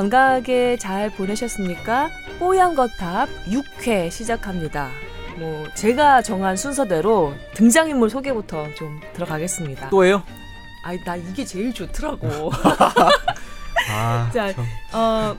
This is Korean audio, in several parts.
건강하게 잘 보내셨습니까? 뽀얀 거탑 6회 시작합니다. 뭐 제가 정한 순서대로 등장인물 소개부터 좀 들어가겠습니다. 또예요? 아이 나 이게 제일 좋더라고. 아, 자, 참. 어,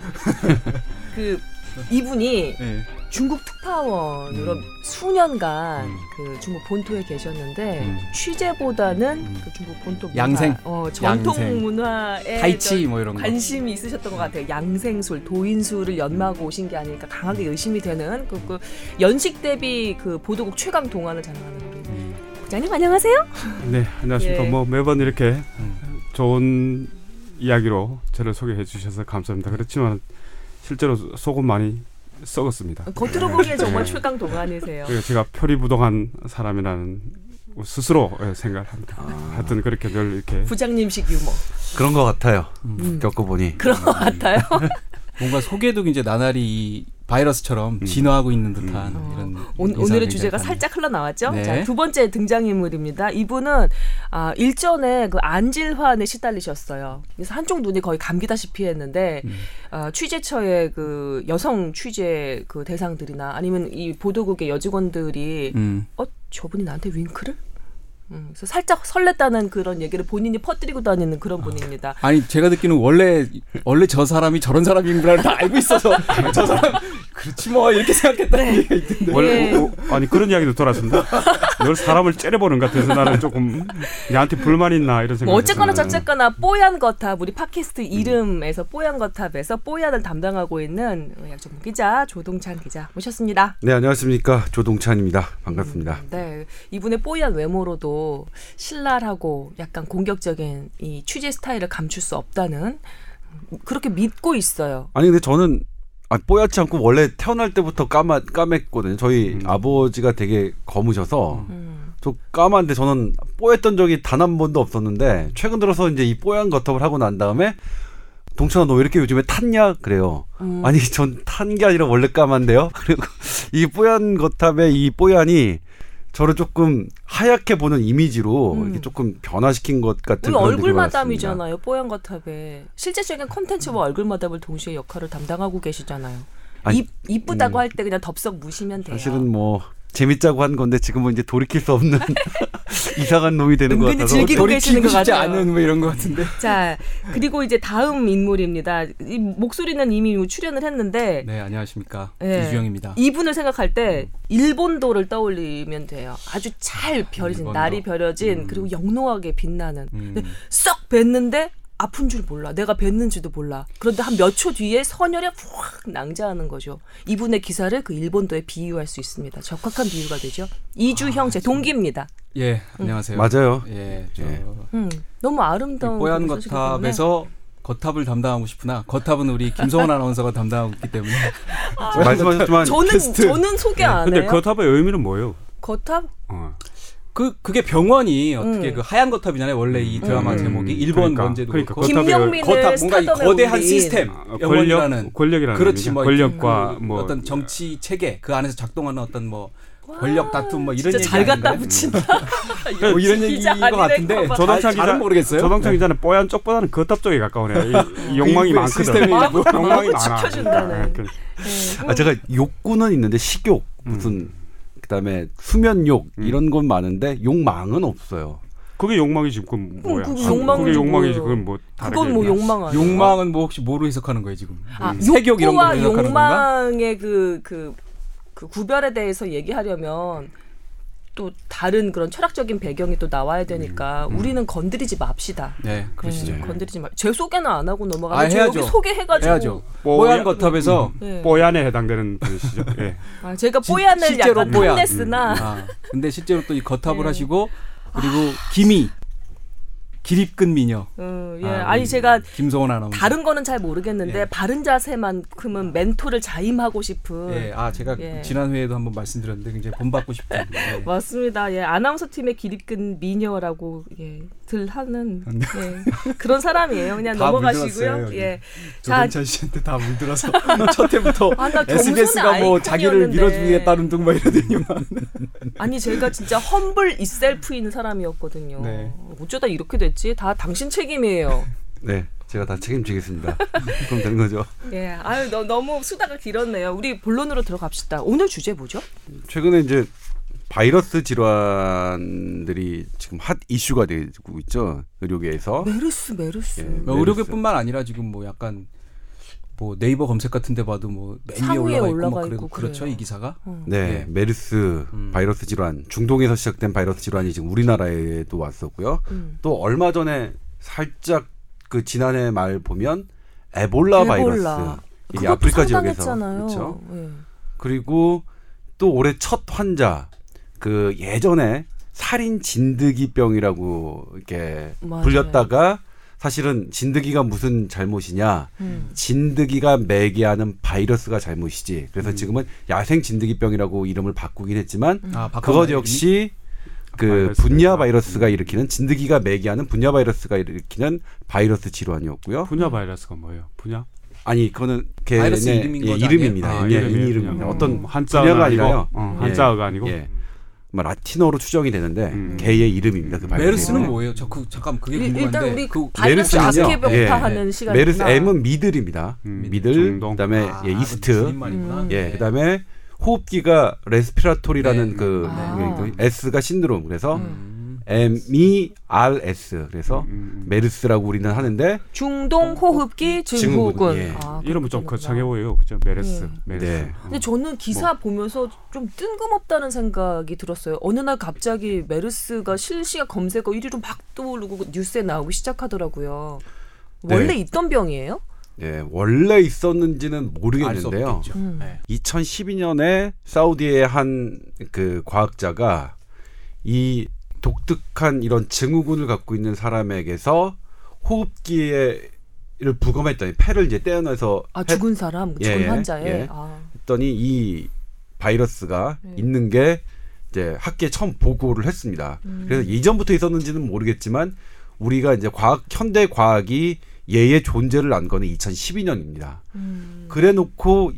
그 이분이 네. 중국 특파원으로 음. 수년간 음. 그 중국 본토에 계셨는데 음. 취재보다는 음. 그 중국 본토 문화, 양생. 어, 전통 양생. 문화에 타이치 저- 뭐 이런 거. 관심이 있으셨던 것 같아요. 양생술, 도인술을 연마하고 오신 게 아닐까 강하게 의심이 되는 그, 그 연식 대비 그 보도국 최강 동안을 자랑하는 우리 음. 국장님 안녕하세요. 네, 안녕하십니까. 예. 뭐 매번 이렇게 음. 좋은 이야기로 저를 소개해 주셔서 감사합니다. 그렇지만 실제로 속은 많이 썩었습니다. 겉으로 보기에 정말 네. 최강 동안이세요. 그리고 제가 표리부동한 사람이라는 스스로 예, 생각합니다. 아. 하여튼 그렇게 늘 이렇게 부장님식 유머 그런 것 같아요. 음. 겪어보니. 그런 것 같아요. 뭔가 속에도 이제 나날이 이 바이러스처럼 음. 진화하고 있는 듯한 어, 이런 오, 인상을 오늘의 굉장히 주제가. 살짝 흘러나왔죠. 네. 자, 두 번째 등장인물입니다. 이분은 아, 일전에 그 안질환에 시달리셨어요. 그래서 한쪽 눈이 거의 감기다시피 했는데 음. 아, 취재처의 그 여성 취재 그 대상들이나 아니면 이 보도국의 여직원들이 음. 어 저분이 나한테 윙크를? 음, 그래서 살짝 설렜다는 그런 얘기를 본인이 퍼뜨리고 다니는 그런 분입니다. 아니 제가 듣기는 원래 원래 저 사람이 저런 사람인 걸다 알고 있어서 저 사람 그렇지 뭐 이렇게 생각했다는 얘기가 있던데. 원래 예. 어, 아니 그런 이야기도 돌았습니다. 늘 사람을 째려보는 것 같아서 나는 조금 얘한테 불만 있나 이런 생각. 뭐 어쨌거나 저쨌거나 뽀얀 거탑 우리 팟캐스트 이름에서 뽀얀 거탑에서 뽀얀을 담당하고 있는 약전문 기자 조동찬 기자 모셨습니다. 네, 안녕하십니까. 조동찬입니다. 반갑습니다. 네, 이분의 뽀얀 외모로도 신랄하고 약간 공격적인 이 취재 스타일을 감출 수 없다는 그렇게 믿고 있어요. 아니, 근데 저는 아, 뽀얗지 않고 원래 태어날 때부터 까마, 까맸거든요. 저희 음. 아버지가 되게 검으셔서 음. 저 까만데 저는 뽀였던 적이 단 한 번도 없었는데 최근 들어서 이제 이 뽀얀 거탑을 하고 난 다음에 동찬아 너 왜 이렇게 요즘에 탔냐 그래요. 음. 아니 전 탄 게 아니라 원래 까만데요. 그리고 이 뽀얀 거탑의 이 뽀얀이 저를 조금 하얗게 보는 이미지로 음. 이렇게 조금 변화시킨 것 같은 그런 얼굴. 마담이잖아요. 뽀얀 거탑에 실제적인 콘텐츠와 얼굴 마담을 동시에 역할을 담당하고 계시잖아요. 아니, 이, 이쁘다고 음. 할때 그냥 덥석 무시면 돼요. 사실은 뭐 재밌자고 한 건데 지금은 이제 돌이킬 수 없는 이상한 놈이 되는 것 같아서 즐기고 계시는 것 같아요. 않은 뭐 이런 것 같은데. 자, 그리고 이제 다음 인물입니다. 이 목소리는 이미 출연을 했는데 네 안녕하십니까 네. 이주영입니다. 이분을 생각할 때 일본도를 떠올리면 돼요. 아주 잘 벼려진 일본도. 날이 벼려진 음. 그리고 영롱하게 빛나는. 음. 썩 뵀는데 아픈 줄 몰라. 내가 뵀는지도 몰라. 그런데 한 몇 초 뒤에 선열이 확 낭자하는 거죠. 이분의 기사를 그 일본도에 비유할 수 있습니다. 적확한 비유가 되죠. 이주형 제 동기입니다. 예 안녕하세요. 맞아요. 예, 저 예. 음, 너무 아름다운 뽀얀. 거탑에서 거탑을 담당하고 싶으나 거탑은 우리 김성원 아나운서가 담당하고 있기 때문에 말씀하셨지만 저는 게스트. 저는 소개 안 근데 해요. 거탑의 의미는 뭐예요? 거탑? 어. 그 그게 병원이 어떻게 음. 그 하얀 거탑이잖아요. 원래 이 드라마 음. 제목이 일본 그러니까, 원제도 그러니까 그렇고 김명민의 거탑 뭔가 이 거대한 시스템 아, 권력 권력이라는 그렇지. 뭐 권력과 그 뭐 어떤 정치 체계 그 안에서 작동하는 어떤 뭐 권력 다툼 뭐 이런 진짜 얘기 잘 갖다? 붙인다. 뭐 이런 얘기인 것 같은데 잘- 기자 모르겠어요. 조동찬 기자는 뽀얀 쪽보다는 거탑 쪽에 가까우네요. 이, 이 욕망이 그 많거든. 욕망이 많아. 아, 그- 네. 아, 제가 욕구는 있는데 식욕 음. 무슨 그다음에 수면욕 음. 이런 건 많은데 욕망은 없어요. 그게 욕망이지 그건 뭐야? 그게 아, 욕망이지 그게 욕망이지 뭐예요. 그건 뭐 다르게 그건 뭐. 욕망 아니에요? 욕망은 뭐 혹시 뭐로 해석하는 거예요 지금? 아, 음. 욕구와 걸로 해석하는 건가? 욕망의 그, 그, 그 구별에 대해서 얘기하려면 또 다른 그런 철학적인 배경이 또 나와야 되니까 우리는 건드리지 맙시다. 네, 그러시죠. 네, 건드리지 말. 제 소개는 안 하고 아, 넘어가면 제 여기 해야죠. 소개해가지고 해야죠. 뽀얀- 거탑에서 네. 뽀얀에 해당되는 분이시죠. 예. 아, 제가 시- 뽀얀을 실제로 약간 뽀얀. 탐냈으나 아, 근데 실제로 또 이 거탑을 네. 하시고 그리고 김이 기립근 미녀. 어, 예. 아, 아, 니 제가 김성원 아나운서. 다른 거는 잘 모르겠는데 예. 바른 자세만큼은 멘토를 자임하고 싶은 예, 아 제가 예. 지난 회에도 한번 말씀드렸는데 굉장히 본받고 싶은. 예. 맞습니다. 예, 아나운서 팀의 기립근 미녀라고 예, 들 하는 네. 예, 그런 사람이에요. 그냥 다 넘어가시고요. 물들었어요. 예. 자, 조동찬 씨한테 다 물들어서 첫 해부터 아, SBS가 뭐 자기를. 밀어주겠다는 둥막 이러더니만. 아니 제가 진짜 험블 이셀프인 사람이었거든요. 네. 어쩌다 이렇게 됐지? 다 당신 책임이에요. 네. 제가 다 책임지겠습니다. 그럼 되는 거죠. 예, 아유 너, 너무 수다가 길었네요. 우리 본론으로 들어갑시다. 오늘 주제 뭐죠? 최근에 이제 바이러스 질환들이 지금 hot issue가 되고 있죠. 의료계에서. 메르스, 메르스. 예. 뭐 의료계뿐만 아니라 지금 뭐 약간 뭐 네이버 검색 같은 데 봐도 뭐 맨 위에 상위에 올라가 있고 올라가 막 그래, 있고 그렇죠. 이 기사가 어. 네, 네. 메르스 음. 바이러스 질환, 중동에서 시작된 바이러스 질환이 지금 우리나라에도 왔었고요. 음. 또 얼마 전에 살짝 그 지난해 말 보면 에볼라, 바이러스 이게 아프리카 지역에서. 그렇죠. 예. 그리고 또 올해 첫 환자 그 예전에 살인 진드기병이라고 이렇게 맞아요. 불렸다가 사실은 진드기가 무슨 잘못이냐 음. 진드기가 매개 하는 바이러스가 잘못이지 그래서 음. 지금은 야생 진드기병이라고 이름을 바꾸긴 했지만 아 그것 역시 그 Bunya. 바이러스가 음. 일으키는 진드기가 매개하는 Bunya 바이러스가 일으키는 바이러스 질환이었고요. Bunya 바이러스가 뭐예요? 분야? 아니 그거는 바이러스 걔네 이름인 예, 이름입니다. 아, 예, 이름이에요, 이름입니다. 어떤 음, 한자어가 분야가 아니고, 아니라요. 어, 예. 한자어가 아니고. 예. 뭐 라틴어로 추정이 되는데 음. 걔의 이름입니다. 그 바이러스 메르스는 이름은. 뭐예요? 저 그 잠깐 그게 일- 궁금한데 일단 우리 그 바이러스 메르스는요. 아스케병파하는 예. 시간이 메르스 M은 middle입니다. 음, middle 중동. 그다음에 아, 예, 그 East. 음. 예 네. 그다음에 호흡기가 respiratory라는 네. 그 아. 그 S가 syndrome 그래서 음. MERS 그래서 음, 음. 메르스라고 우리는 하는데 중동 호흡기 증후군. 예. 아, 이름은 좀. 거창해 보여요. 그죠? 메르스. 네. 메르스. 네. 근데 저는 기사 보면서 좀 뜬금없다는 생각이 들었어요. 어느 날 갑자기 메르스가 실시간 검색어 1위로 막 떠오르고 뉴스에 나오기 시작하더라고요. 네. 원래 있던 병이에요? 예 원래 있었는지는 모르겠는데요. 음. 네. 2012년에 사우디의 한 그 과학자가 이 독특한 이런 증후군을 갖고 있는 사람에게서 호흡기에 를 부검했더니 폐를 이제 떼어내서 아 했- 죽은 사람, 예, 죽은 예, 환자에. 예. 아, 했더니 이 바이러스가 네. 있는 게 이제 학계에 처음 보고를 했습니다. 음. 그래서 이전부터 있었는지는 모르겠지만 우리가 이제 과학 현대 과학이 얘의 존재를 안 거는 2012년입니다. 음. 그래놓고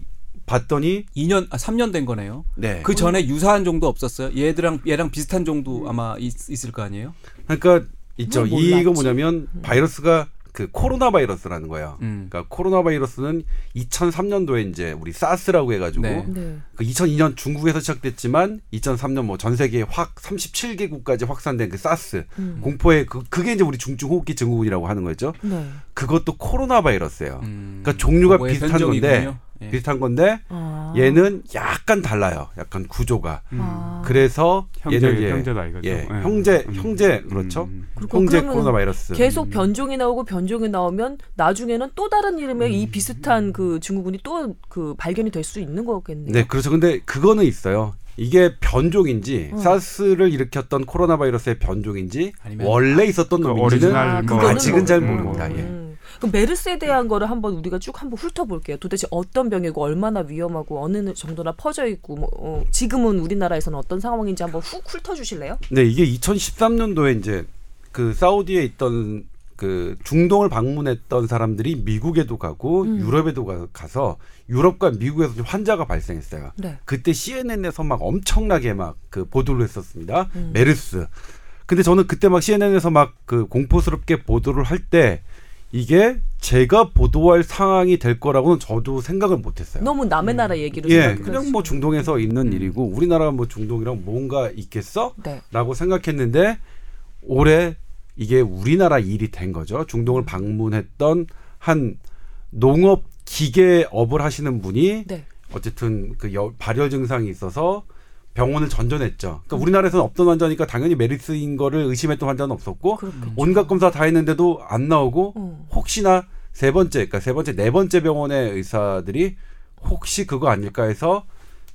봤더니 2년 아 3년 된 거네요. 네. 그 전에 유사한 정도 없었어요. 얘들랑 얘랑 비슷한 정도 아마 있, 있을 거 아니에요? 그러니까 있죠. 이거 뭐냐면 바이러스가 그 코로나 바이러스라는 거예요. 음. 그러니까 코로나 바이러스는 2003년도에 이제 우리 사스라고 해가지고 네. 네. 그 2002년 중국에서 시작됐지만 2003년 뭐 전 세계 확 37개국까지 확산된 그 사스 음. 공포의 그 그게 이제 우리 중증호흡기 증후군이라고 하는 거죠. 네. 그것도 코로나 바이러스예요. 음. 그러니까 종류가 비슷한 건데. 예. 비슷한 건데 아. 얘는 약간 달라요. 약간 구조가. 음. 아. 그래서 형제, 얘는 이제 형제다 이거죠. 예, 예. 형제 음. 형제 그렇죠. 음. 그러면 코로나 바이러스. 계속 변종이 나오고 변종이 나오면 나중에는 또 다른 이름의 음. 이 비슷한 그 증후군이 또 그 발견이 될 수 있는 거겠네요. 네, 그렇죠. 근데 그거는 있어요. 이게 변종인지 어. 사스를 일으켰던 코로나 바이러스의 변종인지 원래 있었던 그 놈인지는 뭐 아직은 잘 음, 모릅니다. 뭐. 예. 음. 그럼 메르스에 대한 거를 한번 우리가 쭉 한번 훑어볼게요. 도대체 어떤 병이고 얼마나 위험하고 어느 정도나 퍼져 있고 뭐, 어, 지금은 우리나라에서는 어떤 상황인지 한번 훅 훑어주실래요? 네, 이게 2013년도에 이제 그 사우디에 있던 그 중동을 방문했던 사람들이 미국에도 가고 음. 유럽에도 가, 가서 유럽과 미국에서 좀 환자가 발생했어요. 네. 그때 CNN에서 막 엄청나게 막 그 보도를 했었습니다. 음. 메르스. 근데 저는 그때 막 CNN에서 막 그 공포스럽게 보도를 할 때 이게 제가 보도할 상황이 될 거라고는 저도 생각을 못 했어요. 너무 남의 나라 얘기를 예. 그냥 뭐 중동에서 있는 음. 일이고 우리나라 뭐 중동이랑 뭔가 있겠어? 네. 라고 생각했는데 올해 이게 우리나라 일이 된 거죠. 중동을 방문했던 한 농업 기계업을 하시는 분이 네. 어쨌든 그 여- 발열 증상이 있어서 병원을 전전했죠. 그러니까 우리나라에서는 없던 환자니까 당연히 메르스인 거를 의심했던 환자는 없었고 그렇겠죠. 온갖 검사 다 했는데도 안 나오고 어. 혹시나 세 번째, 그러니까 세 번째, 네 번째 병원의 의사들이 혹시 그거 아닐까 해서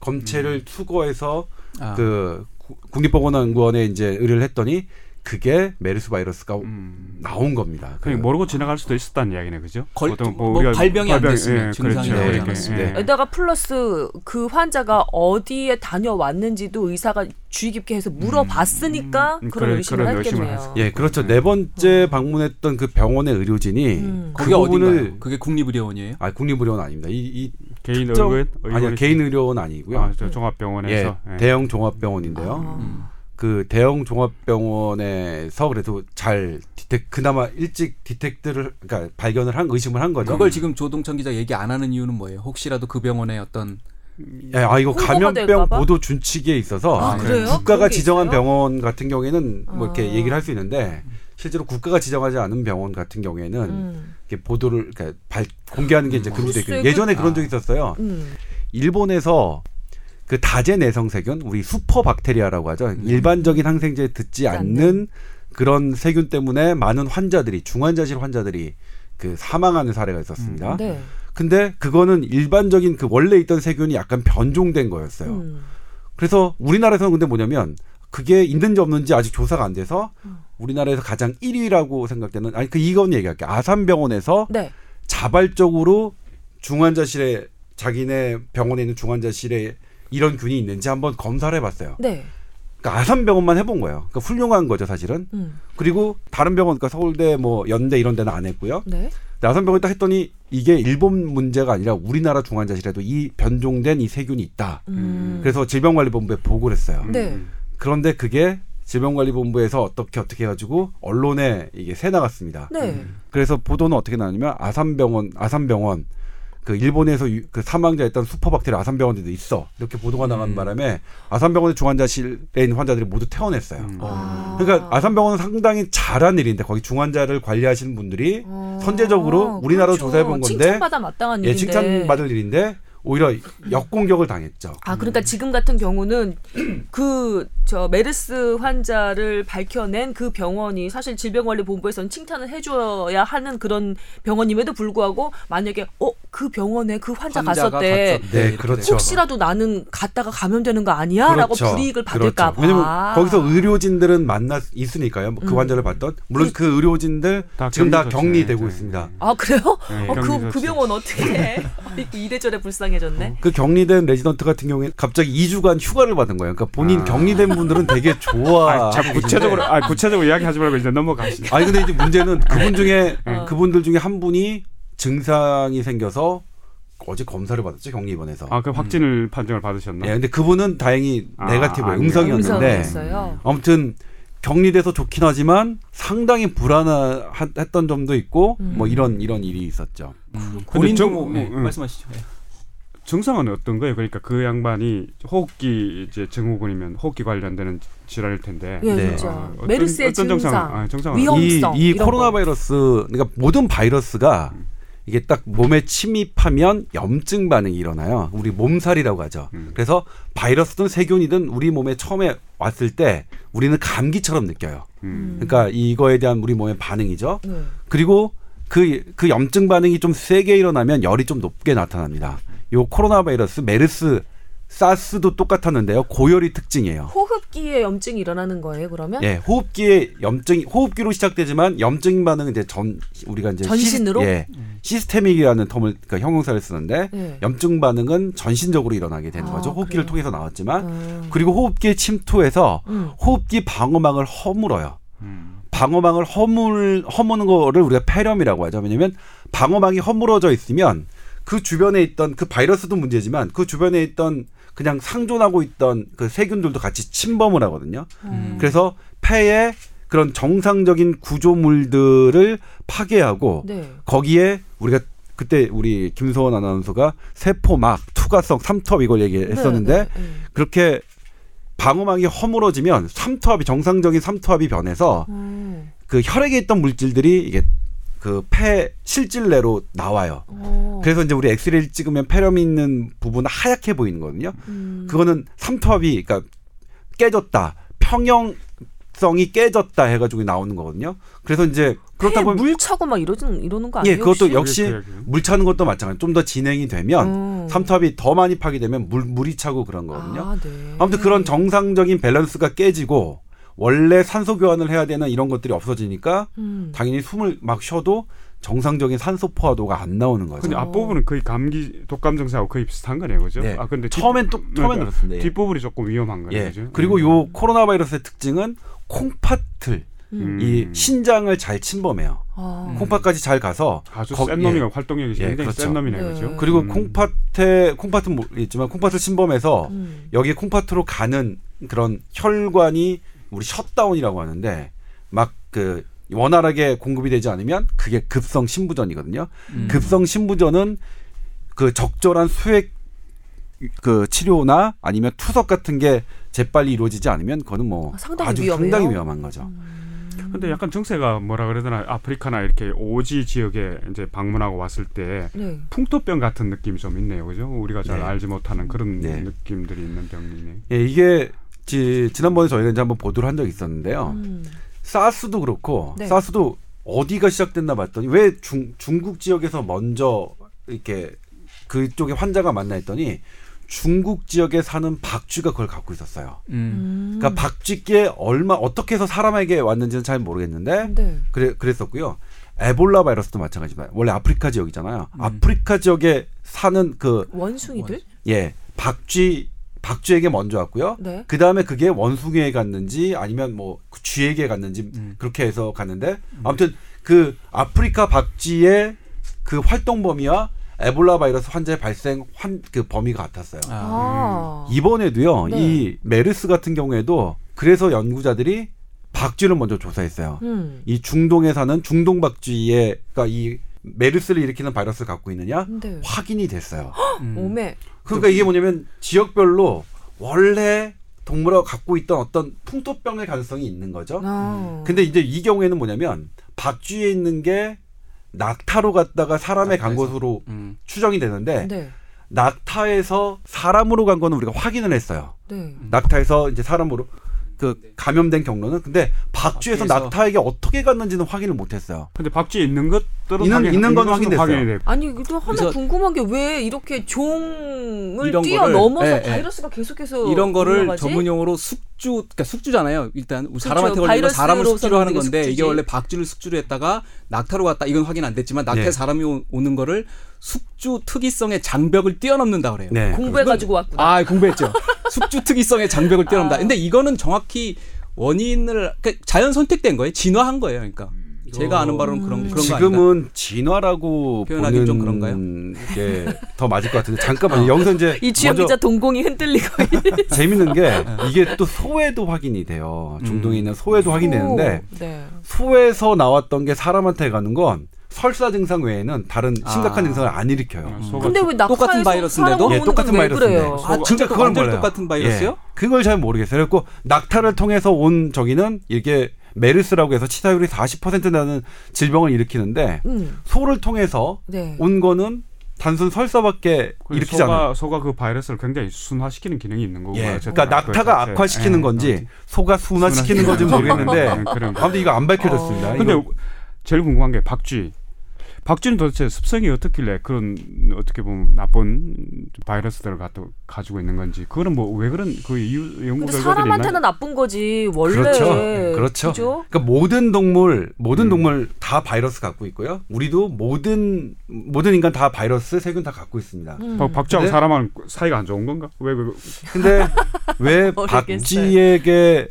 검체를 투고해서 아. 그 구- 국립보건연구원에 이제 의뢰를 했더니 그게 메르스 바이러스가 음. 나온 겁니다. 그냥 모르고 지나갈 수도 있었다는 이야기네, 그죠? 걸- 보통 뭐 우리가 발병이 안 발병- 됐으면 예, 증상이 그렇죠. 나오지 예, 않았으면. 예. 게다가 플러스 그 환자가 어디에 다녀왔는지도 의사가 주의 깊게 해서 물어봤으니까 음, 그런 그래, 의심을 그런 의심을 했겠네요. 예, 그렇죠. 네 번째 방문했던 그 병원의 의료진이 음. 그 거기 어딘가요? 그게 국립의료원이에요? 아 국립의료원 아닙니다. 이, 이 개인 특정- 의원 아니요 개인 의료원 아니고요. 아, 저 종합병원에서 예, 예. 대형 종합병원인데요. 아. 음. 그 대형 종합병원에서 그래도 잘 디텍 그나마 일찍 디텍트를 그러니까 발견을 한 의심을 한 거죠. 그걸 지금 조동천 기자 얘기 안 하는 이유는 뭐예요? 혹시라도 그 병원에 어떤 예, 아 이거 감염병? 보도 준칙에 있어서 아, 그래요? 국가가 지정한 있어요? 병원 같은 경우에는 뭐 이렇게 아. 얘기를 할 수 있는데 실제로 국가가 지정하지 않은 병원 같은 경우에는 음. 이렇게 보도를 그러니까 발, 공개하는 게 이제 금지돼. 글쎄, 예전에 그- 그런 적이 있었어요. 음. 일본에서 그 다제 내성 세균, 우리 수퍼 박테리아라고 하죠. 일반적인 항생제에 듣지 않는 그런 세균 때문에 많은 환자들이 중환자실 환자들이 그 사망하는 사례가 있었습니다. 네. 근데 그거는 일반적인 그 원래 있던 세균이 약간 변종된 거였어요. 음. 그래서 우리나라에서는 근데 뭐냐면 그게 있는지 없는지 아직 조사가 안 돼서 우리나라에서 가장 1위라고 생각되는 아니 그 이건 얘기할게 요 아산병원에서 네. 자발적으로 중환자실에 자기네 병원에 있는 중환자실에 이런 균이 있는지 한번 검사를 해봤어요. 네. 그러니까 아산병원만 해본 거예요. 그러니까 훌륭한 거죠 사실은. 음. 그리고 다른 병원, 그러니까 서울대 뭐 연대 이런 데는 안 했고요. 네. 아산병원 딱 했더니 이게 일본 문제가 아니라 우리나라 중환자실에도 이 변종된 이 세균이 있다. 음. 그래서 질병관리본부에 보고를 했어요. 네. 그런데 그게 질병관리본부에서 어떻게 어떻게 해가지고 언론에 이게 새 나갔습니다. 네. 그래서 보도는 어떻게 나왔냐면 아산병원 아산병원 그 일본에서 유- 그 사망자였던 슈퍼박테리아 아산병원에도 있어 이렇게 보도가 나간 바람에 아산병원의 중환자실에 있는 환자들이 모두 퇴원했어요. 아. 그러니까 아산병원은 상당히 잘한 일인데 거기 중환자를 관리하시는 분들이 어. 선제적으로 우리나라로 그렇죠. 조사해 본 건데 칭찬받아 마땅한 예, 일인데. 칭찬받을 일인데 오히려 역공격을 당했죠. 아 그러니까 지금 같은 경우는 그 저 메르스 환자를 밝혀낸 그 병원이 사실 질병관리본부에서는 칭찬을 해줘야 하는 그런 병원임에도 불구하고 만약에 어 그 병원에 그 환자 갔었대 갔었대. 네, 그렇죠. 혹시라도 나는 갔다가 감염되는 거 아니야?라고 불이익을 받을까 봐. 그렇죠. 왜냐면 거기서 의료진들은 만나 있으니까 그 음. 환자를 봤던 물론 그 의료진들 다 지금 다 격리 격리되고 조치네. 있습니다. 아 그래요? 네, 어, 그, 그. 병원 어떻게 해? 이래저래 불쌍해 졌네. 그 격리된 레지던트 같은 경우에는 갑자기 2주간 휴가를 받은 거예요. 그러니까 본인 아. 격리된 분들은 되게 좋아. 아, 자, 구체적으로 아, 구체적으로 이야기하지 말고 이제 넘어가시죠. 아니 근데 이제 문제는 그분 중에 어. 그분들 중에 한 분이 증상이 생겨서 어제 검사를 받았죠 격리 입원해서. 아, 그 확진을 판정을 받으셨나? 예, 근데 그분은 다행히 아, 네가티브예요. 아니에요. 음성이었는데 음성이었어요. 아무튼 격리돼서 좋긴 하지만 상당히 불안했던 점도 있고 음. 뭐 이런 이런 일이 있었죠. 음, 본인도 정- 뭐, 네, 음. 말씀하시죠. 네. 증상은 어떤 거예요? 그러니까 그 양반이 호흡기 이제 증후군이면 호흡기 관련되는 질환일 텐데. 예, 네. 진짜. 어, 어떤- 메르스의 어떤 증상, 증상? 아, 위험- 이, 위험성, 이 이런 코로나 거. 바이러스 그러니까 모든 바이러스가 이게 딱 몸에 침입하면 염증 반응이 일어나요. 우리 몸살이라고 하죠. 음. 그래서 바이러스든 세균이든 우리 몸에 처음에 왔을 때 우리는 감기처럼 느껴요. 음. 그러니까 이거에 대한 우리 몸의 반응이죠. 네. 그리고 그, 그 염증 반응이 좀 세게 일어나면 열이 좀 높게 나타납니다. 요 코로나 바이러스, 메르스, 사스도 똑같았는데요. 고열이 특징이에요. 호흡기에 염증이 일어나는 거예요, 그러면? 예, 호흡기에 염증, 호흡기로 시작되지만 염증 반응은 이제 전 우리가 이제 전신으로? 시스, 예, 시스테믹이라는 텀을 그러니까 형용사를 쓰는데 네. 염증 반응은 전신적으로 일어나게 되는 아, 거죠. 호흡기를 그래요? 통해서 나왔지만 음. 그리고 호흡기에 침투해서 음. 호흡기 방어막을 허물어요. 음. 방어막을 허물 허무는 거를 우리가 폐렴이라고 하죠. 왜냐면 방어막이 허물어져 있으면 그 주변에 있던 그 바이러스도 문제지만 그 주변에 있던 그냥 상존하고 있던 그 세균들도 같이 침범을 하거든요. 음. 그래서 폐에 그런 정상적인 구조물들을 파괴하고 네. 거기에 우리가 그때 우리 김소원 아나운서가 세포막, 투과성, 삼투압 이걸 얘기했었는데 네, 네, 네. 그렇게 방어막이 허물어지면 삼투압이 정상적인 삼투압이 변해서 음. 그 혈액에 있던 물질들이 이게 그 폐 실질 내로 나와요. 어. 그래서 이제 우리 엑스레이를 찍으면 폐렴이 있는 부분은 하얗게 보이는 거거든요. 음. 그거는 삼투압이 그러니까 깨졌다. 평형성이 깨졌다 해가지고 나오는 거거든요. 그래서 이제 그렇다 보면 물 차고 막 이러는 이러는 거 예, 아니에요? 그것도 혹시? 역시 그 얘기는? 물 차는 것도 마찬가지. 좀 더 진행이 되면 음. 삼투압이 더 많이 파괴되면 물 물이 차고 그런 거거든요. 아, 네. 아무튼 그런 정상적인 밸런스가 깨지고 원래 산소 교환을 해야 되는 이런 것들이 없어지니까 음. 당연히 숨을 막 쉬어도 정상적인 산소 포화도가 안 나오는 거죠. 근데 앞부분은 거의 감기 독감 증상하고 거의 비슷한 거네요, 그죠? 네. 아 근데 뒷- 처음엔 또 처음엔 그러니까 그렇습니다. 예. 뒷부분이 조금 위험한 거예요, 예. 그죠? 그리고 음. 요 코로나 바이러스의 특징은 콩팥을 음. 이 신장을 잘 침범해요. 아. 콩팥까지 잘 가서 아주 거- 센 예. 놈이가 활동력이 예, 굉장히 그렇죠. 센 놈이네, 네. 그죠? 그리고 음. 콩팥에 콩팥은 모르겠지만 콩팥을 침범해서 음. 여기에 콩팥으로 가는 그런 혈관이 우리 shutdown이라고 하는데 막 그 원활하게 공급이 되지 않으면 그게 급성 신부전이거든요. 음. 급성 신부전은 그 적절한 수액 그 치료나 아니면 투석 같은 게 재빨리 이루어지지 않으면 그거는 뭐 아, 상당히 아주 위험해요? 상당히 위험한 거죠. 근데 약간 정세가 뭐라 그러더나 아프리카나 이렇게 오지 지역에 이제 방문하고 왔을 때 네. 풍토병 같은 느낌이 좀 있네요, 그죠? 우리가 잘 네. 알지 못하는 그런 네. 느낌들이 있는 병이네. 예, 이게 지, 지난번에 저희가 이제 한번 보도를 한 적이 있었는데요. 음. 사스도 그렇고 네. 사스도 어디가 시작됐나 봤더니 왜 중, 중국 지역에서 먼저 이렇게 그쪽에 환자가 만나 했더니 중국 지역에 사는 박쥐가 그걸 갖고 있었어요. 음. 음. 그러니까 박쥐께 얼마 어떻게 해서 사람에게 왔는지는 잘 모르겠는데 네. 그래 그랬었고요. 에볼라 바이러스도 마찬가지입니다. 원래 아프리카 지역이잖아요. 음. 아프리카 지역에 사는 그 원숭이들? 예, 박쥐 박쥐에게 먼저 왔고요. 네. 그 다음에 그게 원숭이에 갔는지 아니면 뭐그 쥐에게 갔는지 음. 그렇게 해서 갔는데 아무튼 그 아프리카 박쥐의 그 활동 범위와 에볼라 바이러스 환자의 발생 환 그 범위가 같았어요. 아. 아. 이번에도요 네. 이 메르스 같은 경우에도 그래서 연구자들이 박쥐를 먼저 조사했어요. 음. 이 중동에 사는 중동 박쥐의 그러니까 이 메르스를 일으키는 바이러스를 갖고 있느냐 네. 확인이 됐어요. 음. 오메. 그러니까 이게 뭐냐면 지역별로 원래 동물하고 갖고 있던 어떤 풍토병의 가능성이 있는 거죠. 아. 근데 이제 이 경우에는 뭐냐면 박쥐에 있는 게 낙타로 갔다가 사람에 간 낙타에서. 것으로 음. 추정이 되는데 네. 낙타에서 사람으로 간 거는 우리가 확인을 했어요. 네. 낙타에서 이제 사람으로 그 감염된 경로는 근데 박쥐에서 박쥐에서. 낙타에게 어떻게 갔는지는 확인을 못했어요. 근데 박쥐에 있는 것들은 있는- 확인, 있는 건 것은 확인됐어요. 확인이. 아니 이거 하나 그래서- 궁금한 게 왜 이렇게 종을 이런 뛰어 거를- 넘어서 예, 예. 바이러스가 계속해서 이런 거를 올라가지? 전문용어로 숙주, 그러니까 숙주잖아요. 일단 우리 그렇죠. 사람한테 걸리면 사람을 숙주로 하는 건데 숙주지. 이게 원래 박쥐를 숙주로 했다가 낙타로 갔다 이건 확인 안 됐지만 낙타에 네. 사람이 오- 오는 거를 숙주 특이성의 장벽을 뛰어넘는다 그래요. 네. 공부해 가지고 왔구나. 아, 공부했죠. 숙주 특이성의 장벽을 뛰어넘다. 아. 근데 이거는 정확히 원인을 그러니까 자연 선택된 거예요. 진화한 거예요. 그러니까 제가 아는 바로는 그런 그런 거 아닌가? 지금은 진화라고 표현하기 좀 그런가요? 게 더 맞을 것 같은데 잠깐만 요. 여기서 이제 이 주연 먼저 기자 동공이 흔들리고 재밌는 게 이게 또 소에도 확인이 돼요. 중동에 있는 소에도 확인되는데 네. 소에서 나왔던 게 사람한테 가는 건 설사 증상 외에는 다른 심각한 아. 증상을 안 일으켜요. 소가 근데 왜 똑같은 바이러스인데도? 예, 똑같은 바이러스인데. 그래요? 아, 소- 진짜 그걸 몰라요. 똑같은 바이러스요? 예, 그걸 잘 모르겠어요. 그래고 낙타를 통해서 온 저기는 이게 메르스라고 해서 치사율이 40% 나는 질병을 일으키는데 음. 소를 통해서 네. 온 거는 단순 설사밖에 그리고 일으키지 않아요. 소가 소가 그 바이러스를 굉장히 순화시키는 기능이 있는 거고. 예, 그러니까 낙타가 그 악화시키는 건지 소가 순화시키는 건지 모르겠는데 거. 아무튼 이거 안 밝혀졌습니다. 어. 근데 제일 궁금한 게 박쥐. 박쥐는 도대체 습성이 어떻길래 그런 어떻게 보면 나쁜 바이러스들을 갖다 가지고 있는 건지 그거는 뭐 왜 그런 그 이유 연구 결과들이 사람한테는 있나요? 나쁜 거지 원래. 그렇죠. 그렇죠. 그죠? 그러니까 모든 동물 모든 음. 동물 다 바이러스 갖고 있고요. 우리도 모든 모든 인간 다 바이러스 세균 다 갖고 있습니다. 음. 박- 박쥐하고 사람은 사이가 안 좋은 건가? 왜 그? 근데 왜. 박쥐에게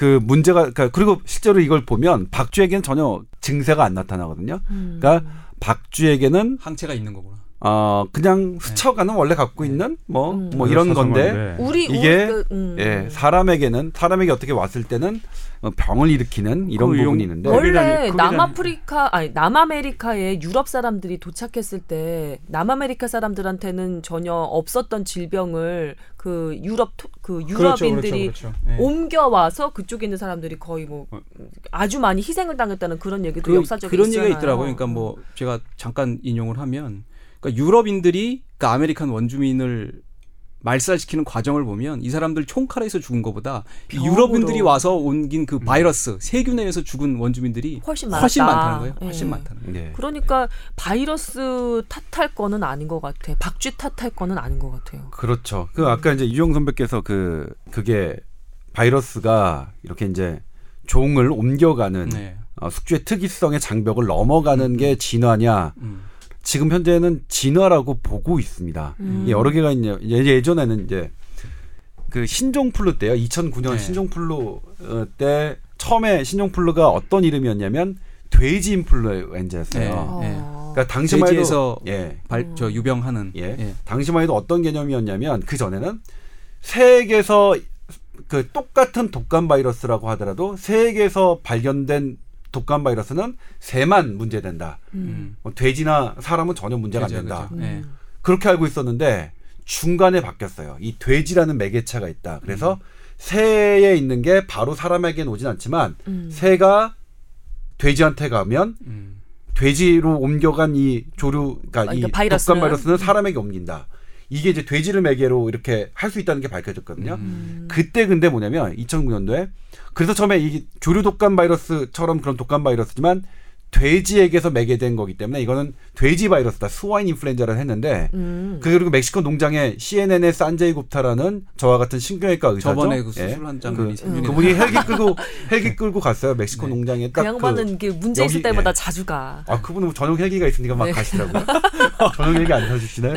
그 문제가 그러니까 그리고 실제로 이걸 보면 박쥐에게는 전혀 증세가 안 나타나거든요. 음. 그러니까 박쥐에게는 항체가 있는 거구나. 어 그냥 스쳐가는 원래 갖고 있는 뭐 음. 뭐 이런 건데 네. 우리 이게, 우리 그, 음. 예 사람에게는 사람에게 어떻게 왔을 때는 어, 병을 일으키는 이런 그 용- 부분이 있는데 원래 남아프리카 아니 남아메리카에 유럽 사람들이 도착했을 때 남아메리카 사람들한테는 전혀 없었던 질병을 그 유럽 토- 그 유럽인들이 그렇죠, 그렇죠. 예. 옮겨 와서 그쪽에 있는 사람들이 거의 뭐 어. 아주 많이 희생을 당했다는 그런 얘기도 그, 역사적인 그런 얘기가 있더라고요. 그러니까 뭐 제가 잠깐 인용을 하면 그러니까 유럽인들이 그러니까 American 원주민을 말살시키는 과정을 보면 이 사람들 총칼에서 죽은 것보다 병으로. 유럽인들이 와서 옮긴 그 바이러스 세균에 의해서 죽은 원주민들이 훨씬 훨씬. 많다는 거예요. 훨씬 예. 많다는 거예요. 네. 그러니까 바이러스 탓할 거는 아닌 것 같아. 박쥐 탓할 거는 아닌 것 같아요. 그렇죠. 그 아까 이제 이용 선배께서 그 그게 바이러스가 이렇게 이제 종을 옮겨가는 네. 어, 숙주의 특이성의 장벽을 넘어가는 게 진화냐? 음. 지금 현재는 진화라고 보고 있습니다. 음. 예, 여러 개가 있냐. 예- 예전에는 이제 그 신종플루 때요. 2009년 네. 신종플루 어, 때 처음에 신종플루가 어떤 이름이었냐면 돼지 인플루엔자였어요. 네. 어. 그러니까 당시만 해도 돼지에서 예. 발, 저 유병하는 예. 예. 당시만 해도 어떤 개념이었냐면 그 전에는 세계에서 그 똑같은 독감 바이러스라고 하더라도 세계에서 발견된 독감 바이러스는 새만 문제된다. 음. 뭐 돼지나 사람은 전혀 문제가 그죠, 안 된다. 그죠. 네. 그렇게 알고 있었는데 중간에 바뀌었어요. 이 돼지라는 매개체가 있다. 그래서 음. 새에 있는 게 바로 사람에게는 오진 않지만 음. 새가 돼지한테 가면 음. 돼지로 옮겨간 이 조류, 그러니까 아, 이 그러니까 바이러스는? 독감 바이러스는 사람에게 옮긴다. 이게 이제 돼지를 매개로 이렇게 할 수 있다는 게 밝혀졌거든요. 음. 그때 근데 뭐냐면 2009년도에 그래서 처음에 이 조류 독감 바이러스처럼 그런 독감 바이러스지만 돼지에게서 매개된 거기 때문에 이거는 돼지 바이러스다. 스와인 인플루엔자를 했는데 음. 그 그리고 멕시코 농장에 CNN의 산제이 굽타라는 저와 같은 신경외과 의사죠. 저번에 그 예. 수술 한 장면이 그, 생중에 그분이 헬기 끌고 헬기 끌고 갔어요. 멕시코 네. 농장에 그딱 양반은 이게 문제 있을 때마다 예. 자주 가. 아 그분은 전용 헬기가 있으니까 막 네. 가시더라고요. 전용 헬기 안 사주시나요?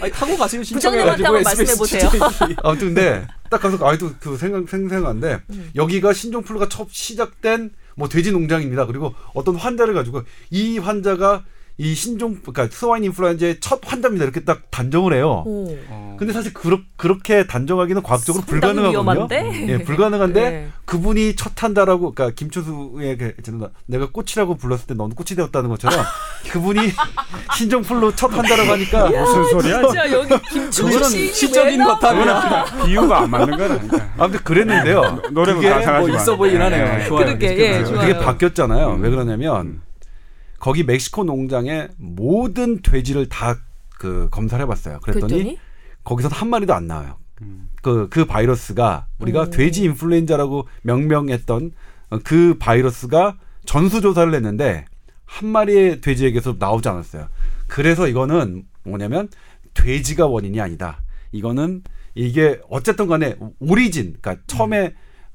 아니, 타고 가세요 부장님한테 한번 말씀해 보세요. 아무튼 근데 딱 가서 아이도 그 생각 생생한데 음. 여기가 신종 플루가 처음 시작된 뭐 돼지 농장입니다. 그리고 어떤 환자를 가지고 이 환자가 이 신종 그러니까 스와인 인플루엔자의 첫 환자입니다. 이렇게 딱 단정을 해요. 오. 어. 근데 사실 그렇, 그렇게 단정하기는 과학적으로 불가능하거든요. 위험한데? 예, 불가능한데 네. 그분이 첫 한다라고 그러니까 김초수의 그 내가 꽃이라고 불렀을 때 너는 꽃이 되었다는 것처럼 그분이 신종플루 첫 한다라고 하니까 무슨 소리야? 진짜 여기 씨 시적인 바탕이야. 비유가 안 맞는 거라니까. 아무튼 그랬는데요. 노래는 그게 가상하지만. 뭐 있어 보이긴 하네요. 예. 좋아요. 그러게, 이렇게 예. 좋아요. 그게 바뀌었잖아요. 음. 왜 그러냐면 거기 멕시코 농장에 모든 돼지를 다 그 검사를 해봤어요. 그랬더니 그랬더니 거기서 한 마리도 안 나와요. 음. 그, 그 바이러스가 우리가 음. 돼지 인플루엔자라고 명명했던 어, 그 바이러스가 전수 조사를 했는데 한 마리의 돼지에게서 나오지 않았어요. 그래서 이거는 뭐냐면 돼지가 원인이 아니다. 이거는 이게 어쨌든 간에 오리진, 그러니까 처음에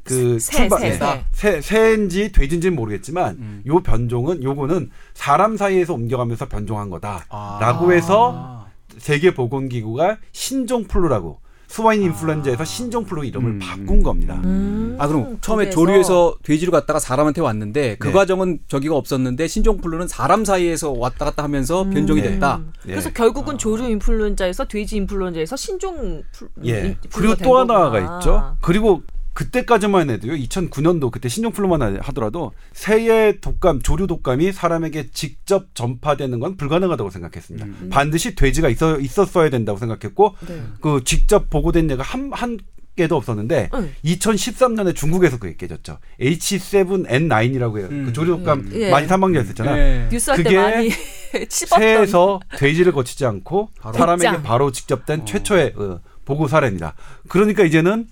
그 새, 출발, 새, 네. 새. 새, 새 인지 돼지인지는 모르겠지만 음. 요 변종은 요거는 사람 사이에서 옮겨가면서 변종한 거다. 아. 라고 해서 세계 보건 기구가 신종 플루라고 스와인 인플루엔자에서 신종 플루 이름을 음. 바꾼 겁니다. 음, 아 그럼 처음에 그래서 조류에서 돼지로 갔다가 사람한테 왔는데 그 네. 과정은 저기가 없었는데 신종 플루는 사람 사이에서 왔다 갔다 하면서 변종이 네. 됐다. 음. 네. 그래서 결국은 조류 인플루엔자에서 돼지 인플루엔자에서 신종 플- 예. 그리고 된또 하나가. 있죠. 그리고 그때까지만 해도요. 2009년도 그때 신종플루만 하더라도 새의 독감, 조류 독감이 사람에게 직접 전파되는 건 불가능하다고 생각했습니다. 음. 반드시 돼지가 있어 있었어야 된다고 생각했고 네. 그 직접 보고된 예가 한 한 개도 없었는데 응. 2013년에 중국에서 그게 깨졌죠. H7N9이라고 해요. 음. 그 조류 독감 음. 예. 많이 사망자 있었잖아요. 네. 뉴스 할때 그게 많이 새에서 돼지를 거치지 않고 바로. 사람에게. 바로 직접 된 어. 최초의 어, 보고 사례입니다. 그러니까 이제는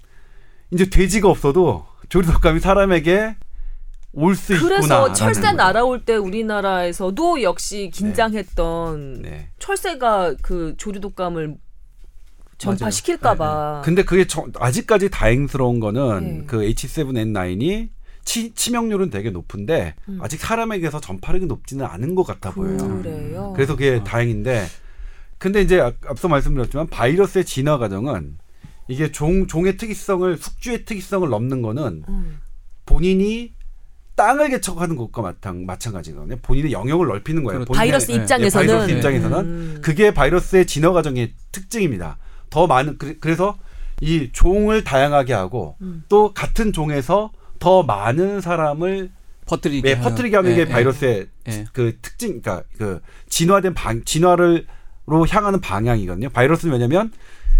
이제 돼지가 없어도 조류독감이 사람에게 올 수 있구나. 그래서 철새 날아올 때 우리나라에서도 역시 긴장했던 네. 철새가 그 조류 독감을 맞아요. 전파시킬까봐. 근데 그게 저- 아직까지 다행스러운 거는 네. 그 H7N9이 치, 치명률은 되게 높은데 음. 아직 사람에게서 전파력이 높지는 않은 것 같아 보여요. 그래요. 그래서 그게 다행인데 근데 이제 앞- 앞서 말씀드렸지만 바이러스의 진화 과정은 이게 종 종의 특이성을 숙주의 특이성을 넘는 거는 음. 본인이 땅을 개척하는 것과 마찬, 마찬가지거든요. 본인의 영역을 넓히는 거예요. 그렇죠. 본인의- 바이러스 예, 입장에서는 예, 바이러스 입장에서는 음. 그게 바이러스의 진화 과정의 특징입니다. 더 많은 그래- 그래서 이 종을 다양하게 하고 음. 또 같은 종에서 더 많은 사람을 퍼뜨리게 예, 하는. 퍼뜨리게 하는 게 예, 바이러스의 예. 그 특징, 그러니까 그 진화된 방, 진화를로 향하는 방향이거든요. 바이러스는 왜냐면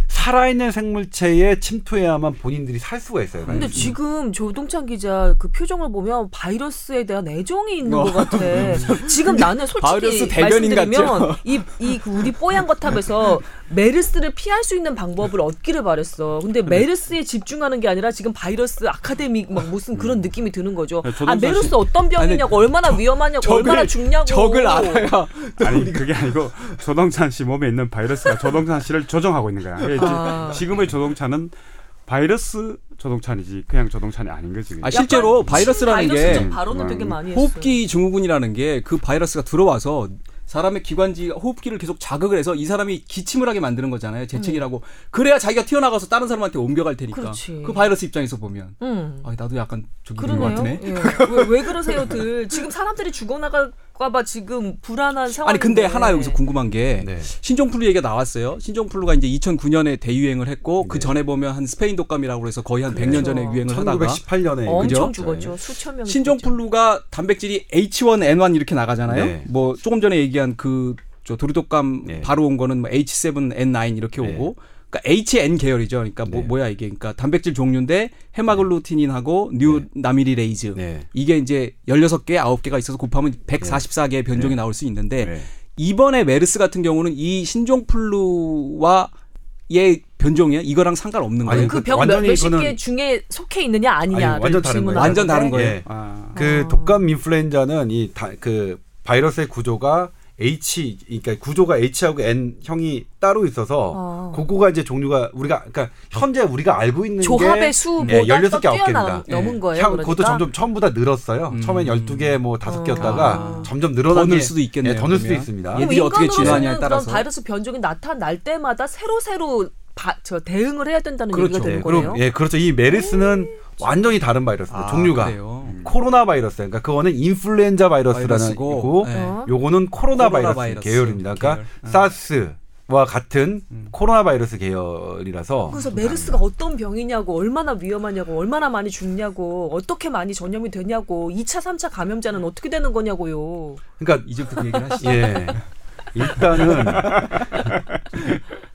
살아있는 생물체에 침투해야만 본인들이 살 수가 있어요. 근데 바이러스는. 지금 조동찬 기자 그 표정을 보면 바이러스에 대한 애정이 있는 어. 것 같아. 지금 나는 바이러스 솔직히 대변인 말씀드리면? 이, 이 우리 뽀얀 거탑에서 메르스를 피할 수 있는 방법을 얻기를 바랬어. 근데 메르스에 집중하는 게 아니라 지금 바이러스 academic 막 무슨 그런 느낌이 드는 거죠. 네, 아 메르스 씨- 어떤 병이냐고 얼마나 위험하냐고 적을- 얼마나 죽냐고. 적을 알아야 아니 그게 아니고 조동찬 씨 몸에 있는 바이러스가 조동찬 씨를 조종하고 있는 거야. 아. 지금의 조동찬은 바이러스 조동찬이지 그냥 조동찬이 아닌 거지. 아, 실제로 바이러스라는 바이러스 게좀 발언을 되게 많이 했어. 호흡기 증후군이라는 게 그 바이러스가 들어와서 사람의 기관지 호흡기를 계속 자극을 해서 이 사람이 기침을 하게 만드는 거잖아요. 재채기라고. 그래야 자기가 튀어나가서 다른 사람한테 옮겨갈 테니까. 그렇지. 그 바이러스 입장에서 보면 응. 아, 나도 약간 저기 있는 것. 같으네. 예. 왜, 왜 그러세요들? 지금 사람들이 죽어나가고 나올 까봐 지금 불안한 상황. 아니 근데 하나 여기서 궁금한 게 네. 신종플루 얘기가 나왔어요. 신종플루가 이제 2009년에 대유행을 했고 그 네. 전에 보면 한 스페인 독감이라고 해서 거의 한 100년 전에 그렇죠. 유행을 하다가 1918년에 엄청 그죠? 죽었죠. 수천 명. 신종플루가 단백질이 H1N1 이렇게 나가잖아요. 네. 뭐 조금 전에 얘기한 그 저 조류독감 네. 바로 온 거는 뭐 H7N9 이렇게 네. 오고 그러니까 HN 계열이죠. 그러니까 뭐, 네. 뭐 야 이게 그러니까 단백질 종류인데 hemagglutinin하고 neuraminidase 네. 이게 이제 16개, 9개가 있어서 곱하면 144개의 변종이 나올 수 있는데 네. 이번에 메르스 같은 경우는 이 신종플루와 의 변종이야 이거랑 상관없는 아니, 거예요. 그그병 몇십 개 이거는- 중에 속해 있느냐 아니냐. 아니, 완전 다른 거예요. 완전 다른 거예요. 예. 아. 그 아. 독감 인플루엔자는 이그 바이러스의 구조가 H 그러니까 구조가 H하고 N 형이 따로 있어서 아. 그거가 이제 종류가 우리가 그러니까 현재 우리가 알고 있는 조합의 게 수보다 예, 16개, 더 9개입니다. 뛰어넘은 넘은 거예요. 향, 그러니까. 그것도 점점 처음보다 늘었어요. 음. 처음엔 12개 뭐 다섯 어. 개였다가 아. 점점 더 늘어나게 늘 수도 있겠네요. 예, 더 늘 수도 그러면. 있습니다. 얘들이 어떻게 진화하냐에 따라서. 그런 바이러스 변종이 나타날 때마다 새로 새로 저 대응을 해야 된다는 그렇죠. 얘기가 되는 예. 그럼 예, 그렇죠. 이 메르스는 완전히 다른 바이러스입니다. 아, 종류가 그래요. 코로나 바이러스. 그러니까 그거는 인플루엔자 바이러스라는 거고 네. 어? 요거는 코로나, 코로나 바이러스, 바이러스 계열입니다. 그러니까 계열. 사스 와 같은 음. 코로나 바이러스 계열이라서 그래서 메르스가 어떤 병이냐고 얼마나 위험하냐고 얼마나 많이 죽냐고 어떻게 많이 전염이 되냐고 2차 3차 감염자는 어떻게 되는 거냐고요. 그러니까 이제부터 그 얘기를 하시죠. 예. 일단은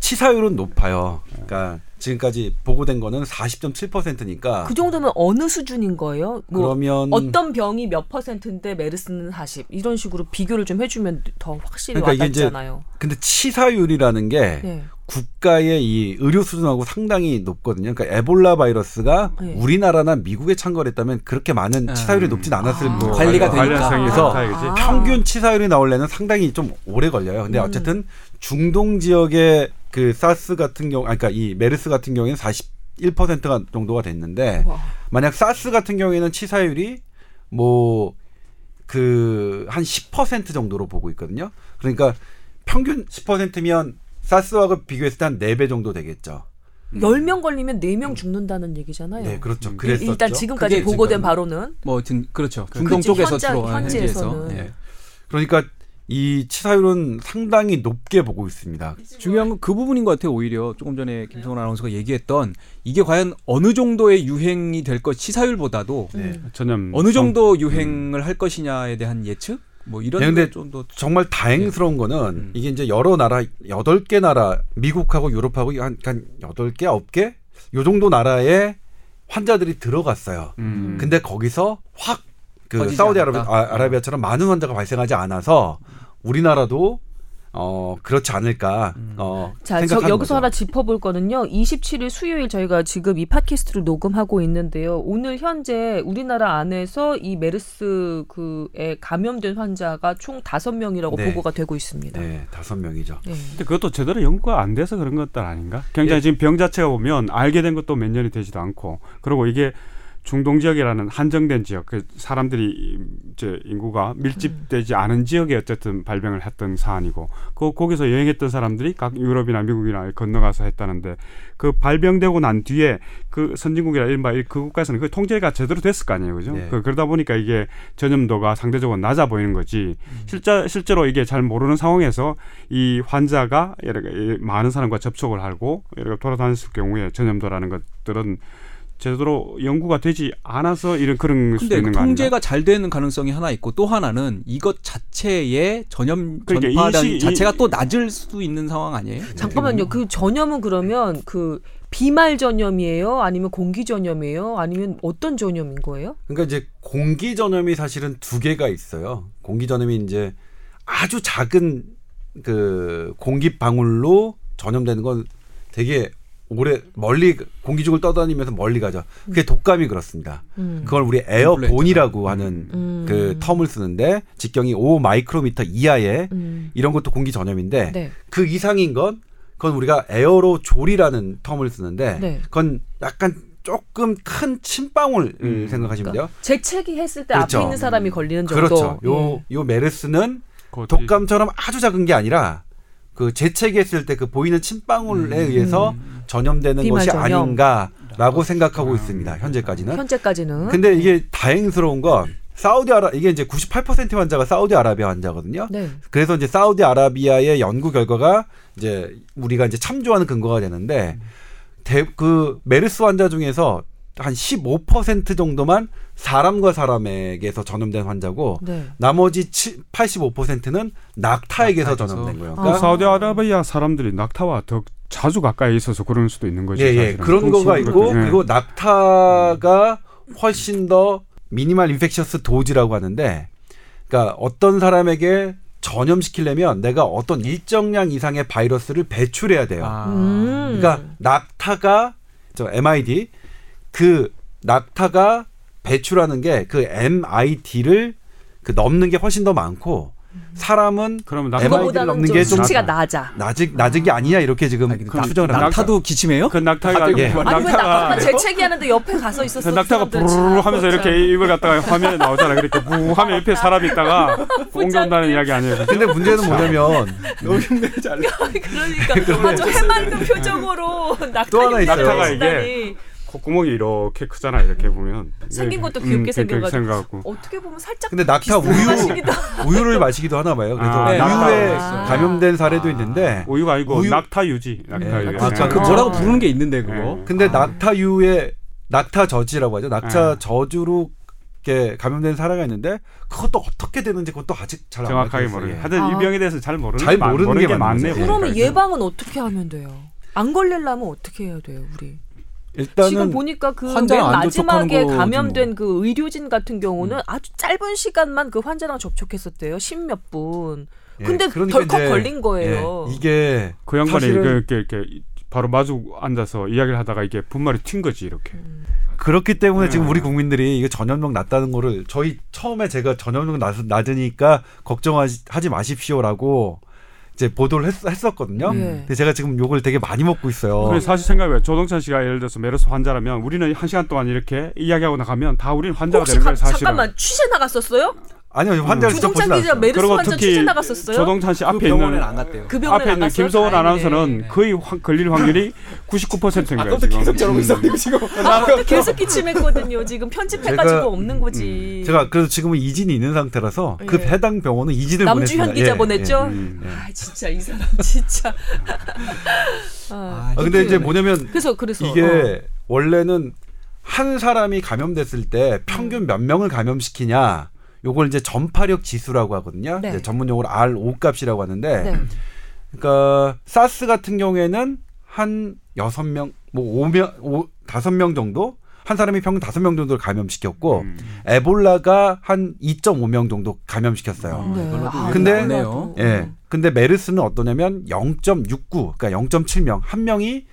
치사율은 높아요. 그러니까 지금까지 보고된 거는 40.7%니까 그 정도면 어느 수준인 거예요? 뭐 그러면 어떤 병이 몇 퍼센트인데 메르스는 40 이런 식으로 비교를 좀 해주면 더 확실히 그러니까 이게 이제 와닿잖아요. 근데 치사율이라는 게 네. 국가의 이 의료 수준하고 상당히 높거든요. 그러니까 에볼라 바이러스가 네. 우리나라나 미국에 참가했다면 그렇게 많은 음. 치사율이 높진 않았을 아. 거예요. 관리가 되니까. 그래서. 아. 평균 치사율이 나오려면 상당히 좀 오래 걸려요. 근데 음. 어쨌든 중동 지역의 그 사스 같은 경우, 아니, 그러니까 이 메르스 같은 경우에는 41%가 정도가 됐는데 와. 만약 사스 같은 경우에는 치사율이 뭐 그 한 10% 정도로 보고 있거든요. 그러니까 평균 10%면 사스하고 비교했을 때한 4배 정도 되겠죠. 10명 걸리면 4명 죽는다는 얘기잖아요. 네, 그렇죠. 음. 그랬었죠. 일단 지금까지 그게 보고된 지금- 바로는 뭐 든- 그렇죠. 중동 그치, 쪽에서 현장- 주로 현지에서는. 현지에서. 네. 예. 그러니까 이 치사율은 상당히 높게 보고 있습니다. 중요한 건 그 부분인 것 같아요. 오히려 조금 전에 김성원 아나운서가 얘기했던 이게 과연 어느 정도의 유행이 될것 시사율보다도 네. 전염 어느 정도 유행을 할 것이냐에 대한 예측 뭐 이런 네, 근데 좀더 정말 다행스러운 거는 음. 이게 이제 여러 나라 여덟 개 나라 미국하고 유럽하고 한한 여덟 개 아홉 개요 정도 나라에 환자들이 들어갔어요. 음. 근데 거기서 확그 퍼지지 사우디아라비아 않았다. 아, 아라비아처럼 많은 환자가 발생하지 않아서 우리나라도 어 그렇지 않을까 어 자, 저 여기서 거죠. 하나 짚어볼 거는요. 27일 수요일 저희가 지금 이 팟캐스트를 녹음하고 있는데요. 오늘 현재 우리나라 안에서 이 메르스 그에 감염된 환자가 총 5명이라고 네. 보고가 되고 있습니다. 네 다섯 명이죠. 네. 근데 그것도 제대로 연구가 안 돼서 그런 것들 아닌가? 굉장히 예. 지금 병 자체가 보면 알게 된 것도 몇 년이 되지도 않고 그리고 이게 중동 지역이라는 한정된 지역, 그 사람들이 이제 인구가 밀집되지 않은 지역에 어쨌든 발병을 했던 사안이고, 그 거기서 여행했던 사람들이 각 유럽이나 미국이나 건너가서 했다는데, 그 발병되고 난 뒤에 그 선진국이나 일반 그 국가에서는 그 통제가 제대로 됐을 거 아니에요, 그죠? 네. 그, 그러다 보니까 이게 전염도가 상대적으로 낮아 보이는 거지. 실제 실제로 이게 잘 모르는 상황에서 이 환자가 여러 가- 많은 사람과 접촉을 하고 여러 가 돌아다녔을 경우에 전염도라는 것들은 제대로 연구가 되지 않아서 이런 그런 수도 근데 있는 거 아닌가? 통제가 잘 되는 가능성이 하나 있고 또 하나는 이것 자체의 전염 그러니까 전파량 인식이- 자체가 또 낮을 수도 있는 상황 아니에요? 잠깐만요. 그 전염은 그러면 그 비말 전염이에요? 아니면 공기 전염이에요? 아니면 어떤 전염인 거예요? 그러니까 이제 공기 전염이 사실은 두 개가 있어요. 공기 전염이 이제 아주 작은 그 공기 방울로 전염되는 건 되게 오래 멀리 공기중을 떠다니면서 멀리 가죠. 그게 독감이 그렇습니다. 음. 그걸 우리 airborne이라고 하는 음. 그 term을 쓰는데 직경이 5 마이크로미터 이하의 음. 이런 것도 공기 전염인데 네. 그 이상인 건 그건 우리가 에어로졸이라는 term을 쓰는데 네. 그건 약간 조금 큰 침방울 음. 생각하시면 돼요. 재채기 했을 때 그렇죠. 앞에 있는 사람이 걸리는 정도. 그렇죠. 요, 예. 요 메르스는 독감처럼 아주 작은 게 아니라 그 재채기했을 때 그 보이는 침방울에 의해서 전염되는 비말 것이 전염. 아닌가라고 생각하고 있습니다. 현재까지는. 현재까지는. 근데 이게 다행스러운 건 사우디아라 이게 이제 98% 환자가 사우디아라비아 환자거든요. 네. 그래서 이제 사우디아라비아의 연구 결과가 이제 우리가 이제 참조하는 근거가 되는데 대, 그 메르스 환자 중에서 한 15% 정도만 사람과 사람에게서 전염된 환자고 네. 나머지 85%는 낙타에게서 낙타에게서. 전염된 거예요. 아. 그러니까 사우디아라비아 사람들이 낙타와 더 자주 가까이 있어서 그럴 수도 있는 거죠. 예, 예. 사실은. 그런 거가. 있고 예. 그리고 낙타가 훨씬 더 미니멀 인펙셔스 도지라고 하는데 그러니까 어떤 사람에게 전염시키려면 내가 어떤 일정량 이상의 바이러스를 배출해야 돼요. 아. 음. 그러니까 낙타가 저 MID 그 낙타가 배출하는 게 그 MID를 그 넘는 게 훨씬 더 많고 사람은 그러면 MID 를 낙타 그거보다는 넘는 좀게좀 수치가 낮아. 낮은 낮은 게 아니야 이렇게 지금 아니, 근데 추정을 낙- 합니다. 낙타도 기침해요? 그 낙타가 예. 아니 왜 낙타만 재채기하는데 옆에 가서 있었어? 그 낙타가 부르르 참, 하면서. 이렇게 입을 갖다가 화면에 나오잖아. 이렇게 무 하면 옆에 사람이 있다가 옮겨온다는 이야기 아니에요. 근데 문제는 뭐냐면 너무 흉내 잘. 그러니까 아주 해맑은 표정으로 낙타 하나 있어요. 낙타가 이게 콧구멍이 이렇게 크잖아. 이렇게 보면 생긴 것도 음, 귀엽게 그렇게 생겨가지고. 어떻게 보면 살짝 근데 낙타 우유 우유를 마시기도 하나 봐요. 그래서 아, 우유에 낙타. 감염된 사례도 있는데 우유가 아니고 우유- 낙타 유지. 낙타 예, 유지. 낙타 아, 그 아. 뭐라고 부르는 게 있는데 그거. 예. 근데 낙타유에 낙타 저지라고 하죠. 낙타 네. 저주로 이렇게 감염된 사례가 있는데 그것도 어떻게 되는지 그것도 아직 잘안 정확하게. 모르겠어요. 예. 하여튼 아. 이 병에 대해서 잘 모르는 잘 게, 많- 모르는 모르는 게. 거죠. 그러면. 예방은 어떻게 하면 돼요? 안 걸리려면 어떻게 해야 돼요, 우리? 일단은 지금 보니까 그 맨 마지막에 감염된 뭐. 그 의료진 같은 경우는 아주 짧은 시간만 그 환자랑 접촉했었대요. 십몇 분. 예, 근데 그러니까 덜컥 이제, 걸린 거예요. 예, 이게 그 양반이 이렇게, 이렇게 이렇게 바로 마주 앉아서 이야기를 하다가 이게 분말이 튄 거지 이렇게. 음. 그렇기 때문에 네. 지금 우리 국민들이 이게 전염병 났다는 거를 저희 처음에 제가 전염병 낮, 낮으니까 걱정하지 하지 마십시오라고 이제 보도를 했, 었거든요 예. 근데 제가 지금 욕을 되게 많이 먹고 있어요. 그래서 사실 생각해봐요. 조동찬 씨가 예를 들어서 메르스 환자라면 우리는 한 시간 동안 이렇게 이야기하고 나가면 다 우리는 환자가 되는 가, 거예요. 사실은. 잠깐만 취재 나갔었어요? 아니요 환자를 직접 기자 않았어요. 메르스 그리고 환자 특히 취재 나갔었어요? 조동찬 씨그 앞에 병원에 있는 안 갔대요. 그 병원에 앞에 있는 다행이네. 아나운서는 거의 확 걸릴 확률이 99%인 거예요. 아까부터 지금. 계속 저러고 있었는데 지금. 아까부터 계속 기침했거든요. 지금 편집해가지고 제가- 없는 거지. 제가 그래서 지금은 이진이 있는 상태라서 그 예. 해당 병원은 이진을 남주현 보냈습니다. 기자 예, 보냈죠? 음. 아 진짜 이 사람 진짜. 아, 아, 근데 이제. 뭐냐면 그래서 그래서 이게 어. 원래는 한 사람이 감염됐을 때 음. 평균 몇 명을 감염시키냐 요걸 이제 전파력 지수라고 하거든요. 네. 이제 전문 용어로 R5 값이라고 하는데 네. 그러니까 사스 같은 경우에는 한 여섯 명, 뭐 오명, 오 다섯 명 정도 한 사람이 평균 다섯 명 정도를 감염시켰고 음. 에볼라가 한 2.5명 정도 감염시켰어요. 네. 아, 근데- 몰라도. 예. 근데 메르스는 어떠냐면 0.69, 그러니까 0.7명 한 명이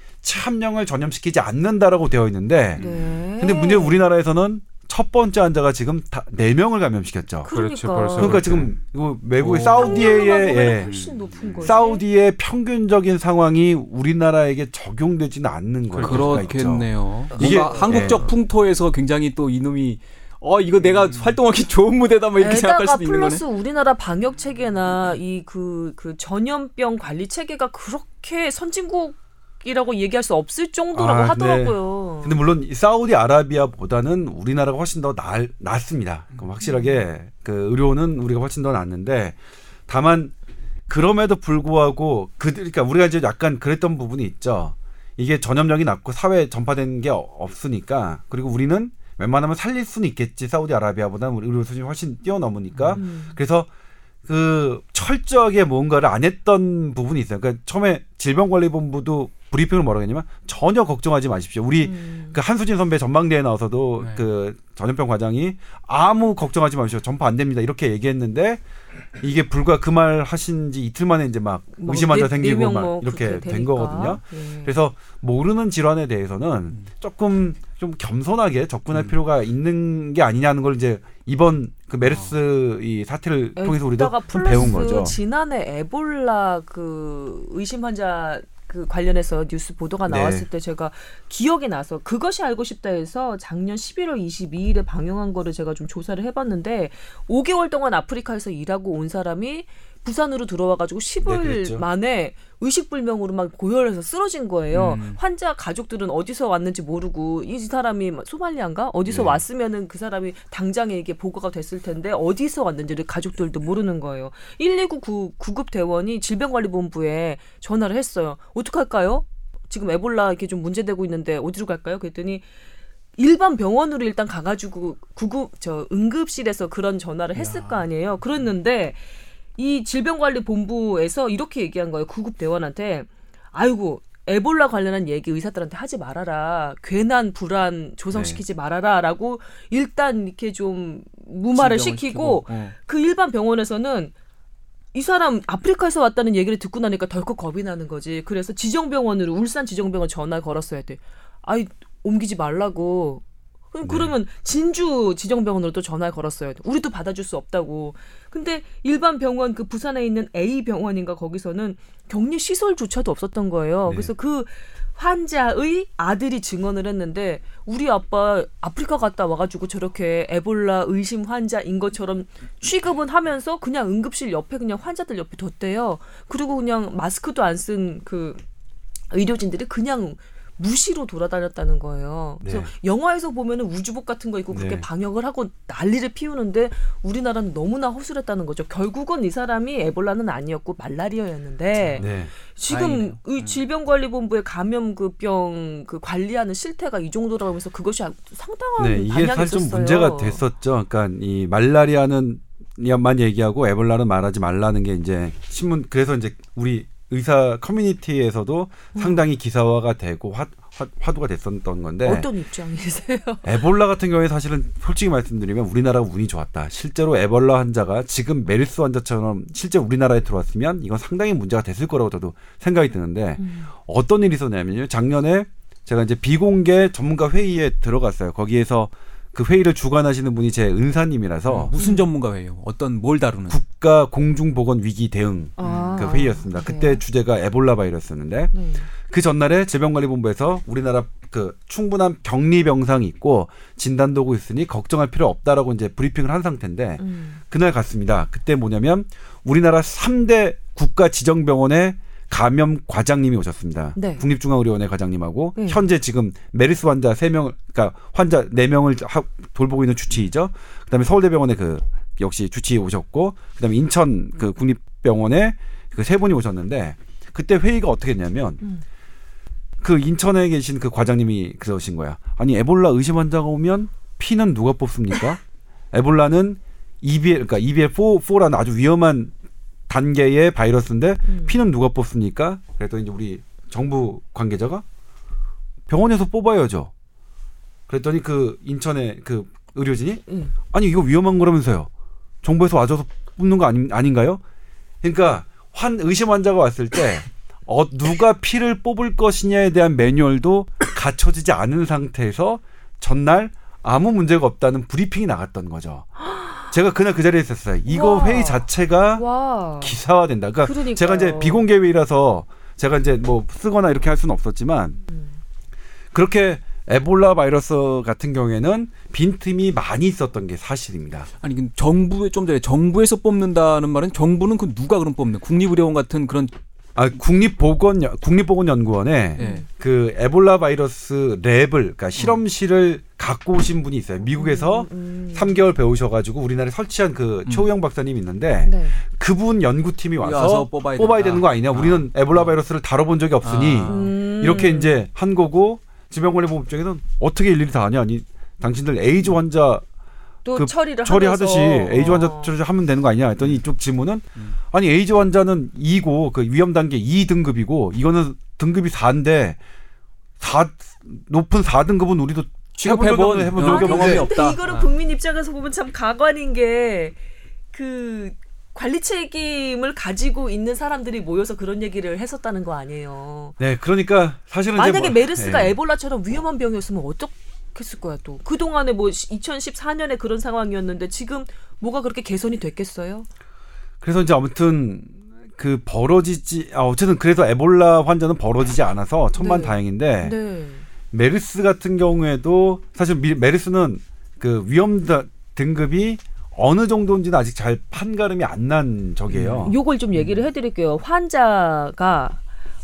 한 명을 전염시키지 않는다라고 되어 있는데 네. 근데 문제는 우리나라에서는 첫 번째 환자가 지금 다네 명을 감염시켰죠. 그렇죠, 그러니까. 벌써 그러니까 그렇게. 지금 이거 외국의 오. 사우디의 확률로만 예, 훨씬 높은 거지. 사우디의 평균적인 상황이 우리나라에게 적용되지는 않는 거예요. 그렇겠네요. 이게- 뭔가 한국적 예. 풍토에서 굉장히 또 이놈이 어 이거 내가 활동하기 좋은 무대다 뭐 이렇게 생각할 수도 있는 거네. 플러스 우리나라 방역 체계나 이 그그 전염병 관리 체계가 그렇게 선진국 이라고 얘기할 수 없을 정도라고 아, 근데- 하더라고요. 근데 물론 이 사우디 아라비아보다는 우리나라가 훨씬 더 나, 낫습니다. 그럼 확실하게 그 의료는 우리가 훨씬 더 낫는데 다만 그럼에도 불구하고 그들 그러니까 우리가 이제 약간 그랬던 부분이 있죠. 이게 전염력이 낮고 사회에 전파된 게 어- 없으니까 그리고 우리는 웬만하면 살릴 수는 있겠지 사우디아라비아보다는 우리 의료 수준이 훨씬 뛰어넘으니까 음. 그래서 그 철저하게 뭔가를 안 했던 부분이 있어요. 그러니까 처음에 질병관리본부도 브리핑을 뭐라고 했냐면 전혀 걱정하지 마십시오. 우리 음. 그 한수진 선배 전망대에 나와서도 네. 그 전염병 과장이 아무 걱정하지 마십시오. 전파 안 됩니다. 이렇게 얘기했는데 이게 불과 그 말 하신 지 이틀 만에 이제 막 뭐 의심 환자 네- 생기고 네명 막뭐 이렇게 된. 거거든요. 예. 그래서 모르는 질환에 대해서는 음. 조금 좀 겸손하게 접근할 필요가 있는 게 아니냐는 걸 이제 이번 그 메르스 이 사태를 통해서 우리도 에다가 좀 배운 거죠. 지난해 에볼라 그 의심 환자 그 관련해서 뉴스 보도가 네. 나왔을 때 제가 기억이 나서 그것이 알고 싶다 해서 작년 11월 22일에 방영한 거를 제가 좀 조사를 해봤는데 5개월 동안 아프리카에서 일하고 온 사람이 부산으로 들어와가지고 10일 그랬죠. 만에 의식불명으로 막 고열해서 쓰러진 거예요. 음. 환자 가족들은 어디서 왔는지 모르고 이 사람이 막 소말리아인가 어디서 네. 왔으면은 그 사람이 당장에 이게 보고가 됐을 텐데 어디서 왔는지를 가족들도 모르는 거예요. 119 구, 구급 대원이 질병관리본부에 전화를 했어요. 어떡할까요? 지금 에볼라 이렇게 좀 문제되고 있는데 어디로 갈까요? 그랬더니 일반 병원으로 일단 가가지고 구급 저 응급실에서 그런 전화를 했을 거 아니에요. 그랬는데 이 질병관리본부에서 이렇게 얘기한 거예요. 구급 대원한테 아이고 에볼라 관련한 얘기 의사들한테 하지 말아라. 괜한 불안 조성시키지 말아라라고 일단 이렇게 좀 무마를 시키고 어. 그 일반 병원에서는 이 사람 아프리카에서 왔다는 얘기를 듣고 나니까 덜컥 겁이 나는 거지. 그래서 지정병원으로 울산 지정병원 전화 걸었어야 돼. 아이 옮기지 말라고. 그럼 그러면 진주 지정병원으로 또 전화 걸었어야 돼. 우리도 받아줄 수 없다고. 근데 일반 병원 그 부산에 있는 A 병원인가 거기서는 격리 시설조차도 없었던 거예요. 네. 그래서 그 환자의 아들이 증언을 했는데 우리 아빠 아프리카 갔다 와가지고 저렇게 에볼라 의심 환자인 것처럼 취급은 하면서 그냥 응급실 옆에 그냥 환자들 옆에 뒀대요. 그리고 그냥 마스크도 안 쓴 그 의료진들이 그냥 무시로 돌아다녔다는 거예요. 그래서 네. 영화에서 보면은 우주복 같은 거 입고 그렇게 네. 방역을 하고 난리를 피우는데 우리나라는 너무나 허술했다는 거죠. 결국은 이 사람이 에볼라는 아니었고 말라리아였는데 네. 지금. 이 질병관리본부의 감염 그병그 관리하는 실태가 이 정도라고 하면서 그것이 아주 상당한 네, 이게 사실 좀. 문제가 됐었죠. 그러니까 이 말라리아는 만 얘기하고 에볼라는 말하지 말라는 게 이제 신문 그래서 이제 우리 의사 커뮤니티에서도 음. 상당히 기사화가 되고 화, 화, 두가 됐었던 건데 어떤 입장이세요? 에볼라 같은 경우에 사실은 솔직히 말씀드리면 우리나라가 운이 좋았다. 실제로 에볼라 환자가 지금 메르스 환자처럼 실제 우리나라에 들어왔으면 이건 상당히 문제가 됐을 거라고 저도 생각이 드는데 음. 어떤 일이 있었냐면요. 작년에 제가 이제 비공개 전문가 회의에 들어갔어요. 거기에서 그 회의를 주관하시는 분이 제 은사님이라서 무슨 전문가예요? 어떤 뭘 다루는? 국가 공중보건 위기 대응 아, 그 회의였습니다. 그래요? 그때 주제가 에볼라 바이러스였는데 네. 그 전날에 질병관리본부에서 우리나라 그 충분한 격리 병상이 있고 진단 도구 있으니 걱정할 필요 없다라고 이제 브리핑을 한 상태인데 음. 그날 갔습니다. 그때 뭐냐면 우리나라 3대 국가 지정 병원의 감염 과장님이 오셨습니다. 네. 국립중앙의료원의 과장님하고 네. 현재 지금 메르스 환자 3명 그러니까 환자 4명을 돌보고 있는 주치의죠. 그다음에 서울대병원의 그 역시 주치의 오셨고 그다음에 인천 그 국립병원에 그 세 분이 오셨는데 그때 회의가 어떻게 했냐면 음. 그 인천에 계신 그 과장님이 그러신 거야. 아니 에볼라 의심 환자가 오면 피는 누가 뽑습니까? 에볼라는 EBL 그러니까 EBL4 4라는 아주 위험한 단계의 바이러스인데 음. 피는 누가 뽑습니까? 그랬더니 이제 우리 정부 관계자가 병원에서 뽑아야죠. 그랬더니 그 인천의 그 의료진이 음. 아니 이거 위험한 거라면서요. 정부에서 와줘서 뽑는 거 아니, 아닌가요? 그러니까 환 의심 환자가 왔을 때 어, 누가 피를 뽑을 것이냐에 대한 매뉴얼도 갖춰지지 않은 상태에서 전날 아무 문제가 없다는 브리핑이 나갔던 거죠. 제가 그날 그 자리에 있었어요. 이거 와. 회의 자체가 와. 기사화된다. 그러니까 그러니까요. 제가 이제 비공개 회의라서 제가 이제 뭐 쓰거나 이렇게 할 수는 없었지만 음. 그렇게 에볼라 바이러스 같은 경우에는 빈틈이 많이 있었던 게 사실입니다. 아니 그 정부에 좀 전에 정부에서 뽑는다는 말은 정부는 그 누가 그럼 뽑는? 국립의료원 같은 그런 아 국립보건 국립보건연구원에 예. 그 에볼라 바이러스 랩을 그러니까 실험실을 갖고 오신 분이 있어요. 미국에서 음. 3개월 배우셔가지고 우리나라에 설치한 그 음. 최우영 박사님 있는데 네. 그분 연구팀이 와서, 와서 뽑아야 뽑아야. 되는 거 아니냐? 아. 우리는 에볼라 바이러스를 다뤄본 적이 없으니 아. 음. 이렇게 이제 한 거고 질병관리본부 입장에는 어떻게 일일이 다 하냐? 아니 당신들 에이즈 환자 또그 처리를 처리하듯이 하면서. 에이즈 환자 어. 처리 하면 되는 거 아니냐 했더니 이쪽 질문은 음. 아니 에이즈 환자는 2고 그 위험 단계 2등급이고 이거는 등급이 4인데 4 높은 4등급은 우리도 취급해본 해본 어, 적이 아니, 없는데 경험이 근데 없다. 이거를 아. 국민 입장에서 보면 참 가관인 게그 관리 책임을 가지고 있는 사람들이 모여서 그런 얘기를 했었다는 거 아니에요. 네 그러니까 사실은 만약에 뭐- 메르스가 예. 에볼라처럼 위험한 병이었으면 어떻겠을 거야 또. 그 동안에 뭐 2014년에 그런 상황이었는데 지금 뭐가 그렇게 개선이 됐겠어요? 그래서 이제 아무튼 그 벌어지지 아 어쨌든 그래도 에볼라 환자는 벌어지지 않아서 천만 네. 다행인데 네. 메르스 같은 경우에도 사실 미- 메르스는 그 위험 다- 등급이 어느 정도인지는 아직 잘 판가름이 안 난 적이에요. 요걸 좀 얘기를 해드릴게요. 환자가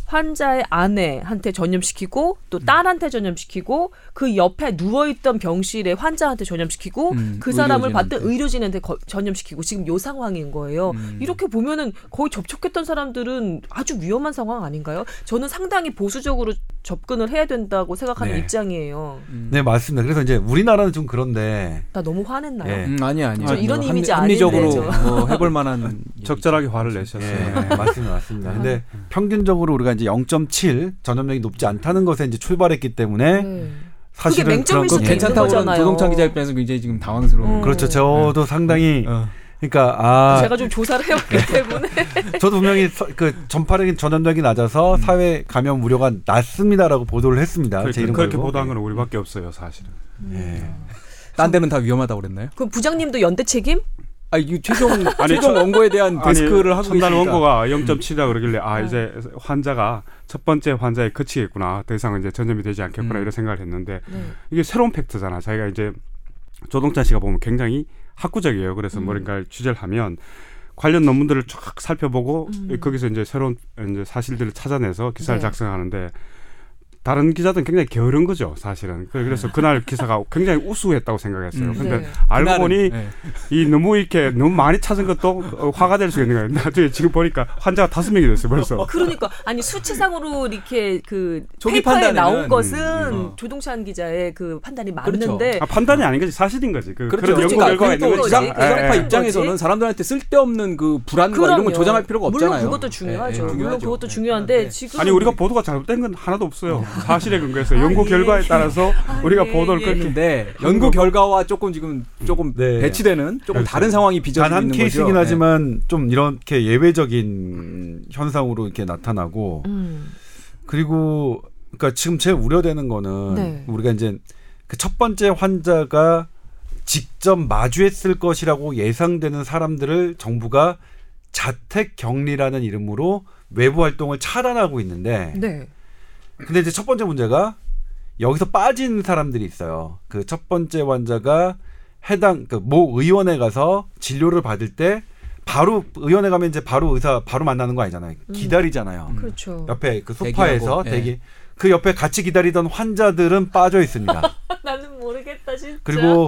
환자의 아내한테 전염시키고 또 딸한테 전염시키고 그 옆에 누워있던 병실에 환자한테 전염시키고 음, 그 사람을 의료진한테. 봤던 의료진한테 거- 전염시키고 지금 요 상황인 거예요. 음. 이렇게 보면은 거의 접촉했던 사람들은 아주 위험한 상황 아닌가요? 저는 상당히 보수적으로 접근을 해야 된다고 생각하는 네. 입장이에요. 네 맞습니다. 그래서 이제 우리나라는 좀 그런데 나 너무 화냈나요? 예. 음, 아니 아니. 저 이런 이미지 합리적으로 아닌데, 저. 뭐 해볼 만한 적절하게 화를 내셨어요. 예, 맞습니다, 맞습니다. 근데 평균적으로 우리가 이제 0.7 전염력이 높지 않다는 것에 이제 출발했기 때문에 네. 사실은 맹점일 그런 수도 거- 있는 괜찮다고 거잖아요. 조동찬 기자 입장에서 굉장히 지금 당황스러운. 어. 그렇죠. 저도 상당히 어. 그러니까 아 제가 좀 조사를 해왔기 때문에 저도 분명히 서- 그 전파력이 전염력이 낮아서 사회 감염 우려가 낮습니다라고 보도를 했습니다. 제 그렇게, 그렇게 걸고. 보도한 건 우리밖에 없어요, 사실은. 예. 딴 데는 다 위험하다고 그랬나요? 그럼 부장님도 연대 책임? 아, 이 최종 아니, 최종 원고에 대한 데스크를 하고 첨단 있으니까. 원고가 0.7이다 그러길래 아 이제 환자가 첫 번째 환자에 그치겠구나 더 이상 이제 전염이 되지 않겠구나 음. 이런 생각을 했는데 네. 이게 새로운 팩트잖아 자기가 이제 조동찬 씨가 보면 굉장히 학구적이에요 그래서 음. 뭔가 취재를 하면 관련 논문들을 쫙 살펴보고 음. 거기서 이제 새로운 이제 사실들을 찾아내서 기사를 네. 작성하는데 다른 기자들은 굉장히 게으른 거죠 사실은 그래- 그래서 그날 기사가 굉장히 우수했다고 생각했어요 음. 근데 네. 알고 그날은, 보니 네. 이 너무 이렇게 너무 많이 찾은 것도 어, 화가 될 수 있는 거예요. 나중에 지금 보니까 환자가 다섯 명이 됐어요 벌써. 그러니까 아니 수치상으로 이렇게 그 페이퍼에 나온 것은 음, 어. 조동찬 기자의 그 판단이 그렇죠. 맞는데 아, 판단이 아닌 거지 사실인 거지. 그, 그렇죠. 런 연구 그러니까 결과가 그것도 있는 거지. 그게 기상파 그런 입장에서는. 사람들한테 쓸데없는 그 불안과 이런 걸 그럼요. 조장할 필요가 없잖아요. 물론 그것도 중요하죠. 예, 예, 물론 중요하죠. 그것도 예. 중요한데 네. 지금 아니 우리가 보도가 잘못된 건 하나도 없어요. 사실에 근거해서 연구 아, 예. 결과에 따라서 아, 우리가 예, 보도를 예. 그런데 연구 결과와 조금 지금 조금 네. 배치되는 조금 다른 상황이 빚어지고 단한 있는 거죠. 예. 하지만 좀 이렇게 예외적인 현상으로 이렇게 나타나고 음. 그리고 그러니까 지금 제일 우려되는 거는 네. 우리가 이제 그 첫 번째 환자가 직접 마주했을 것이라고 예상되는 사람들을 정부가 자택 격리라는 이름으로 외부 활동을 차단하고 있는데 네. 근데 이제 첫 번째 문제가 여기서 빠진 사람들이 있어요. 그 첫 번째 환자가 해당 그 모 의원에 가서 진료를 받을 때 바로 의원에 가면 이제 바로 의사 바로 만나는 거 아니잖아요. 기다리잖아요. 그렇죠. 옆에 그 소파에서 대기하고, 예. 대기 그 옆에 같이 기다리던 환자들은 빠져 있습니다. 나는 모르겠다 진짜. 그리고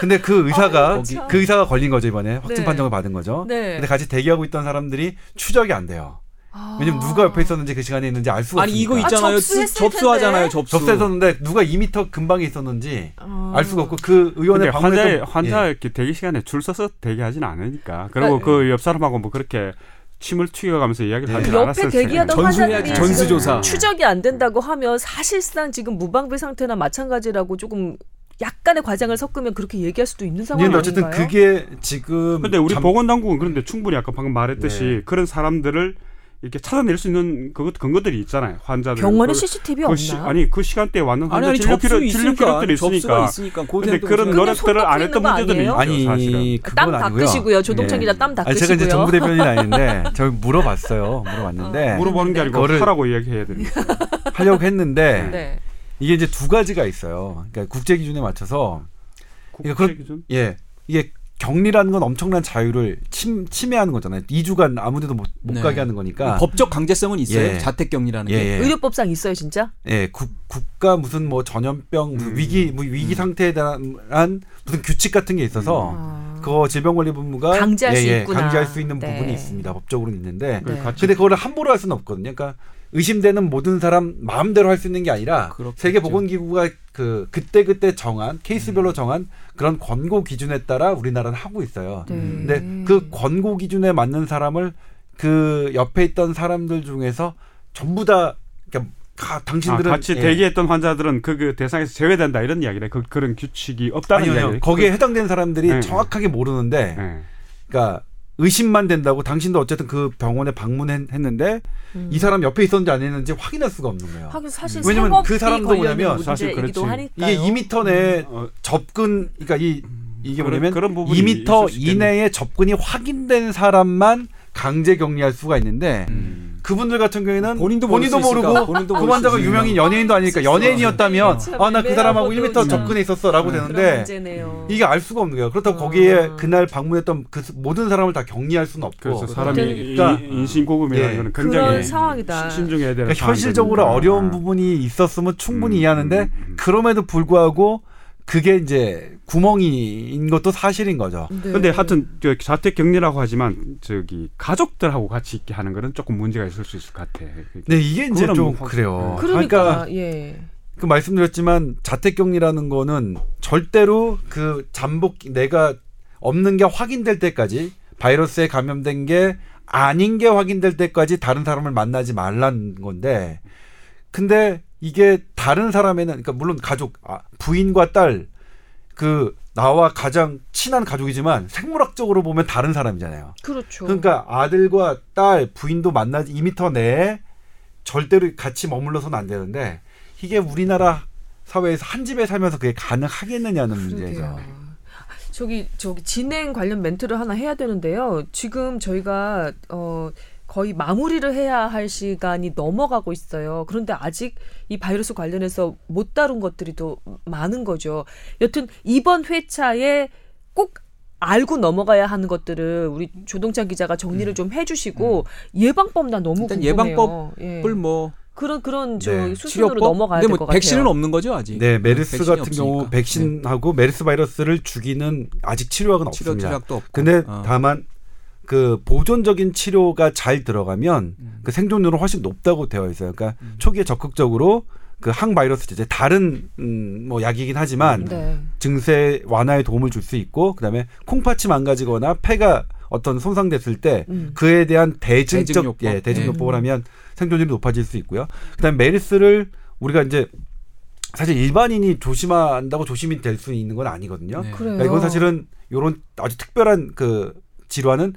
근데 그 의사가 거기- 그 의사가 걸린 거죠 이번에 확진 네. 판정을 받은 거죠. 네. 근데 같이 대기하고 있던 사람들이 추적이 안 돼요. 아. 왜냐면 누가 옆에 있었는지 그 시간에 있는지 알 수가 아니 없으니까. 이거 있잖아요. 아, 접수했을 접수하잖아요. 텐데. 접수. 접수했었는데 누가 2미터 근방에 있었는지 아. 알 수가 없고 그 의원의 근데 환자 환자 예. 이렇게 대기 시간에 줄 서서 대기하진 않으니까. 그리고 네. 그옆 사람하고 뭐 그렇게 침을 튀겨가면서 이야기를 네. 하지 옆에 않았을 대기하던 텐데. 전수해야지, 환자들이 전수조사. 추적이 안 된다고 하면 사실상 지금 무방비 상태나 마찬가지라고 조금 약간의 과장을 섞으면 그렇게 얘기할 수도 있는 상황 근데 아닌가요? 어쨌든 그게 지금 근데 우리 잠- 보건당국은 그런데 충분히 아까 방금 말했듯이 네. 그런 사람들을 이렇게 찾아낼 수 있는 그것 근거들이 있잖아요. 환자들 병원에 그, CCTV 그 없나? 시, 아니 그 시간대에 왔는 아니 환자 아니 진료 접수 기록 진료 기록들이 접수가 있으니까. 있으니까 그 근데 그런 노력- 노력들을 안손 했던 문제들이 거 있죠, 아니에요? 사실은. 아니 땀. 닦으시고요. 조동찬 예. 기자 땀 닦으시고요. 아니 제가 이제 정부 대변인 아닌데 저 물어봤어요. 물어봤는데 물어보는 게 아니고 하라고 이야기해야 됩니다. 하려고 했는데 네. 이게 이제 두 가지가 있어요. 그러니까 국제 기준에 맞춰서 국제 그렇- 기준? 예 이게 격리라는 건 엄청난 자유를 침, 침해하는 거잖아요. 2주간 아무데도 못, 못 네. 가게 하는 거니까. 법적 강제성은 있어요. 예. 자택 격리라는 예, 게. 예. 의료법상 있어요, 진짜? 예, 국, 국가 무슨 뭐 전염병 무슨 음. 위기 뭐 위기 상태에 대한 무슨 규칙 같은 게 있어서 아. 그거 질병관리본부가 강제할 수 있구나. 강제할 수 있는 네. 부분이 있습니다. 법적으로는 있는데 그 네. 같이 근데 그거를 함부로 할 수는 없거든요. 그러니까 의심되는 모든 사람 마음대로 할 수 있는 게 아니라 그렇겠죠. 세계보건기구가 그 그때 그때 정한 케이스별로 정한 그런 권고 기준에 따라 우리나라는 하고 있어요. 네. 근데 그 권고 기준에 맞는 사람을 그 옆에 있던 사람들 중에서 전부 다 그러니까 가, 아, 당신들은 같이 예. 대기했던 환자들은 그, 그 대상에서 제외된다 이런 이야기네. 그 그런 규칙이 없다는 이야기. 거기에 해당되는 사람들이 네. 정확하게 모르는데 네. 그러니까 의심만 된다고 당신도 어쨌든 그 병원에 방문했는데 음. 이 사람 옆에 있었는지 안 있는지 확인할 수가 없는 거예요. 하긴 사실 왜냐면 그 사람도 뭐냐면 사실 그렇지. 이게 2미터 내에 어, 접근 그러니까 이 이게 그런- 뭐냐면 그런 부분이 2미터 있을 수 있겠네. 이내에 접근이 확인된 사람만 강제 격리할 수가 있는데 음. 그분들 같은 경우에는 본인도 수 모르고 본인도 그 환자가 수 유명인. 연예인도 아니니까 연예인이었다면 참아나 그 사람하고 애매하고도 1m 참 접근해 있었어라고 그런 되는데. 이게 알 수가 없는 거예요. 그렇다고 아. 거기에 그날 방문했던 그 모든 사람을 다 격리할 수는 없고 그래서 사람이 그러니까 이- 인신고금이라는 예. 거는 굉장히 상황이다. 신중해야 되는 그러니까 현실적으로. 어려운 아. 부분이 있었으면 충분히 음, 이해하는데 음, 음. 그럼에도 불구하고 그게 이제 구멍이인 것도 사실인 거죠. 네. 근데 하여튼 저 자택 격리라고 하지만 저기 가족들하고 같이 있게 하는 거는 조금 문제가 있을 수 있을 것 같아. 네, 이게 이제 좀뭐 확- 그래요. 그러니까, 그러니까 예. 그 말씀드렸지만 자택 격리라는 거는 절대로 그 잠복 내가 없는 게 확인될 때까지 바이러스에 감염된 게 아닌 게 확인될 때까지 다른 사람을 만나지 말라는 건데 근데 이게 다른 사람에는 그러니까 물론 가족 아, 부인과 딸 그 나와 가장 친한 가족이지만 생물학적으로 보면 다른 사람이잖아요. 그렇죠. 그러니까 아들과 딸 부인도 만나지 2미터 내에 절대로 같이 머물러서는 안 되는데 이게 우리나라 사회에서 한 집에 살면서 그게 가능하겠느냐는 문제죠. 그러게요. 저기 저기 진행 관련 멘트를 하나 해야 되는데요. 지금 저희가 어 거의 마무리를 해야 할 시간이 넘어가고 있어요. 그런데 아직 이 바이러스 관련해서 못 다룬 것들이 또 많은 거죠. 여튼 이번 회차에 꼭 알고 넘어가야 하는 것들을 우리 조동찬 기자가 정리를 좀 해주시고 예방법 나 너무 일단 궁금해요. 예방법을 예. 뭐 그런 그런 저 네. 수순으로 치료법 넘어가야 근데 될뭐것 같아요. 백신은 없는 거죠 아직. 네, 메르스 같은 경우 없으니까. 백신하고 메르스 바이러스를 죽이는 아직 치료약은 네. 치료 없습니다. 치료약도 없고. 근데 어. 다만 그 보존적인 치료가 잘 들어가면 음. 그 생존율은 훨씬 높다고 되어 있어요. 그러니까 초기에 적극적으로 그 항바이러스 제제 다른 음, 뭐 약이긴 하지만 네. 증세 완화에 도움을 줄 수 있고 그다음에 콩팥이 망가지거나 폐가 어떤 손상됐을 때 음. 그에 대한 대증적 대증요법. 예, 대증요법을 네. 하면 생존율이 높아질 수 있고요. 그다음에 메르스를 우리가 이제 사실 일반인이 조심한다고 조심이 될 수 있는 건 아니거든요. 네. 그래요. 그러니까 이건 사실은 이런 아주 특별한 그 질환은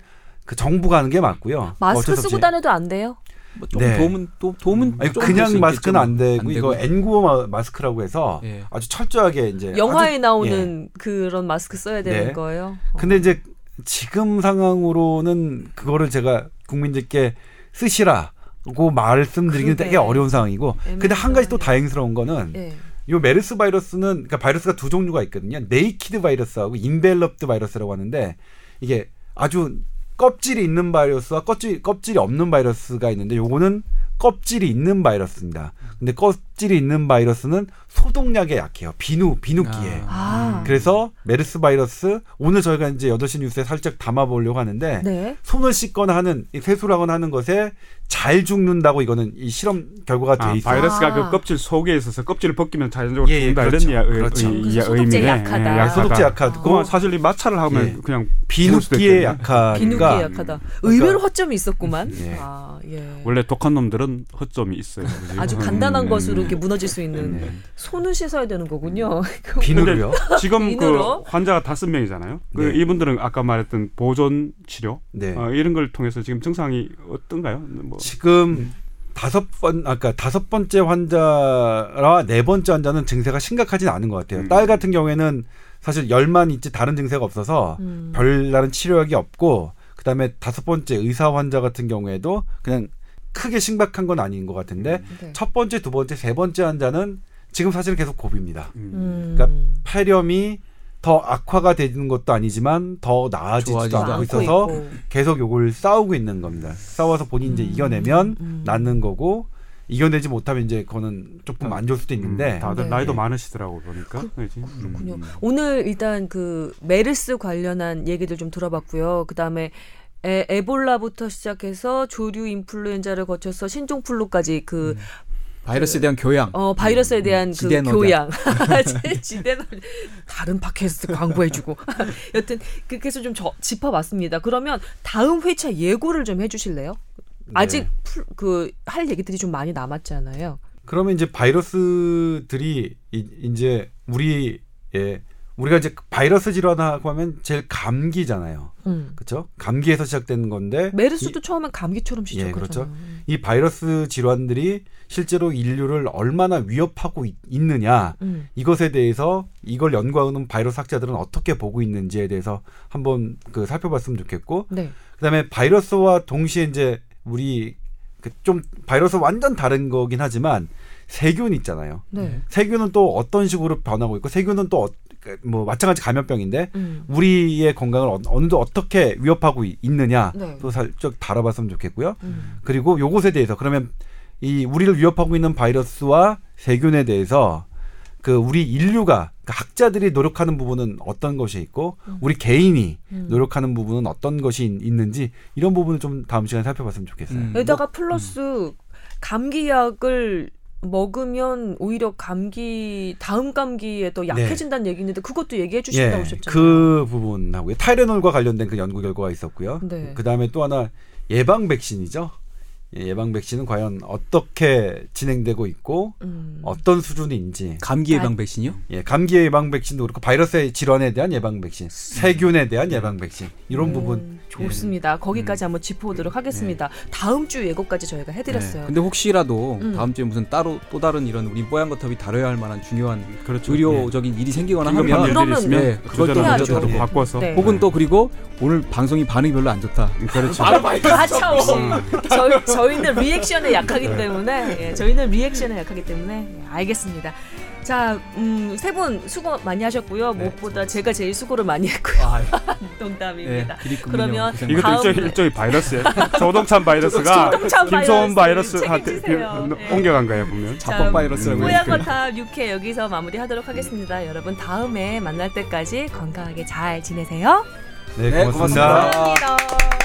그 정부가 하는 게 맞고요. 마스크 쓰고. 다녀도 안 돼요? 뭐 네. 도움은 또 도움은 아니, 그냥. 마스크는 안 되고, 안 이거 N95 마- 마스크라고 해서 예. 아주 철저하게 이제 영화에 아주- 예. 나오는 그런 마스크 써야 되는 네. 거예요. 근데 이제 지금 상황으로는 그거를 제가 국민들께 쓰시라고 말씀드리기는. 되게 어려운 상황이고 근데 한 가지 또. 다행스러운 거는 어, 예. 이 메르스 바이러스는 그러니까 바이러스가 두 종류가 있거든요. naked 바이러스하고 enveloped 바이러스라고 하는데 이게 아주 껍질이 있는 바이러스와 껍질 껍질이 없는 바이러스가 있는데 요거는 껍질이 있는 바이러스입니다. 근데 껍질이 있는 바이러스는 소독약에 약해요. 비누 비누기에. 아. 그래서 메르스 바이러스 오늘 저희가 이제 8시 뉴스에 살짝 담아 보려고 하는데 네. 손을 씻거나 하는 이 세수를 하거나 하는 것에 잘 죽는다고 이거는 이 실험 결과가 돼 아, 있어요. 바이러스가 아. 그 껍질 속에 있어서 껍질을 벗기면 자연적으로 예, 예, 죽는다 그렇죠. 이런 이야- 그렇죠. 의- 의- 소독제. 약하다. 예, 약하다. 소독제 약하고 그건 사실 이 마찰을 하면 예. 그냥 비누기에 있거든요. 비누기에 약하니까 약하다. 그러니까- 의외로 허점이 있었구만. 예. 아, 예. 원래 독한 놈들은 허점이 있어요. 아주 음, 간단한 음, 것으로 음. 이렇게 무너질 수 있는 네. 손을 씻어야 되는 거군요. 비누로요. 지금 비누로? 그 환자가 다섯 명이잖아요. 그 네. 이분들은 아까 말했던 보존 치료 네. 어, 이런 걸 통해서 지금 증상이 어떤가요? 뭐 지금 다섯 번 아까 다섯 번째 환자와 네 번째 환자는 증세가 심각하진 않은 것 같아요. 음. 딸 같은 경우에는 사실 열만 있지 다른 증세가 없어서 음. 별다른 치료약이 없고 그다음에 다섯 번째 의사 환자 같은 경우에도 그냥 크게 심각한 건 아닌 것 같은데 네. 첫 번째, 두 번째, 세 번째 환자는 지금 사실 계속 고비입니다. 음. 음. 그러니까 폐렴이 더 악화가 되는 것도 아니지만 더 나아지지도 않고 않고 있어서 있고. 계속 요걸 싸우고 있는 겁니다. 싸워서 본인이 이제 음, 이겨내면 음. 낫는 거고 이겨내지 못하면 이제 그거는 조금 안 좋을 수도 있는데 음, 다들 네. 나이도 예. 많으시더라고 보니까. 그지? 그렇군요. 음. 오늘 일단 그 메르스 관련한 얘기들 좀 들어봤고요. 그 다음에 에, 에볼라부터 시작해서 조류 인플루엔자를 거쳐서 신종플루까지 그 바이러스에 대한 교양. 어, 바이러스에 대한 그. 교양. 지대노 다른 팟캐스트 광고해주고. 여튼 그렇게 해서 좀 저- 짚어봤습니다. 그러면 다음 회차 예고를 좀 해주실래요? 아직 그 할 얘기들이 좀 많이 남았잖아요. 그러면 이제 바이러스들이 이, 이제 우리 예 우리가 이제 바이러스 질환하고 하면 제일 감기잖아요. 음. 그렇죠? 감기에서 시작되는 건데 메르스도 처음엔 감기처럼 시작했잖아요. 예, 그렇죠. 이 바이러스 질환들이 실제로 인류를 얼마나 위협하고 있, 느냐 음. 이것에 대해서 이걸 연구하는 바이러스 학자들은 어떻게 보고 있는지에 대해서 한번 그 살펴봤으면 좋겠고 네. 그다음에 바이러스와 동시에 이제 우리 그좀 바이러스 완전 다른 거긴 하지만 세균 있잖아요. 네. 세균은 또 어떤 식으로 변하고 있고 세균은 또 뭐 마찬가지 감염병인데 음. 우리의 건강을 어- 어느 정도 어떻게 위협하고 이- 있느냐 네. 또 살짝 다뤄봤으면 좋겠고요. 음. 그리고 요것에 대해서 그러면 이 우리를 위협하고 있는 바이러스와 세균에 대해서 그 우리 인류가 그 학자들이 노력하는 부분은 어떤 것이 있고 우리 개인이 음. 노력하는 부분은 어떤 것이 있- 있는지 이런 부분을 좀 다음 시간에 살펴봤으면 좋겠어요. 음. 여기다가 플러스 감기약을 먹으면 오히려 감기 다음 감기에 더 약해진다는 얘기 있는데 그것도 얘기해 주신다고 예, 하셨잖아요. 그 부분하고요. 타이레놀과 관련된 그 연구 결과가 있었고요. 네. 그 다음에 또 하나 예방 백신이죠. 예, 예방 백신은 과연 어떻게 진행되고 있고 음. 어떤 수준인지 감기 아, 예방 백신이요? 예, 감기 예방 백신도 그렇고 바이러스의 질환에 대한 예방 백신, 세균에 대한 예방 백신 이런 음, 부분 좋습니다. 거기까지 한번 짚어보도록 하겠습니다. 다음 주 예고까지 저희가 해드렸어요. 네. 근데 혹시라도 음. 다음 주에 무슨 따로 또 다른 이런 우리 뽀얀거탑이 다뤄야 할 만한 중요한 그렇죠. 의료적인 일이 생기거나 하면 그러면- 네, 그것도 그것도 먼저. 바로 예. 바꿔서 네. 혹은 또 그리고 오늘 방송이 반응이 별로 안 좋다. 그렇죠. 가차없이 저희 저희는 리액션에 약하기 때문에 예, 저희는 리액션에 약하기 때문에 예, 알겠습니다. 자, 음, 세 분 수고 많이 하셨고요. 네, 무엇보다 제가 제일 수고를 많이 했고요. 아, 농담입니다. 예, 그러면 이것도 다음- 일종의, 일종의 바이러스예요. 조동찬 바이러스가 김소원 바이러스 바이러스한테 네. 옮겨간 거예요 보면. 자뻑 바이러스라고 뽀얀 했어요. 거탑 6회 여기서 마무리하도록 하겠습니다. 여러분 다음에 만날 때까지 건강하게 잘 지내세요. 네, 네, 고맙습니다. 고맙습니다. 감사합니다.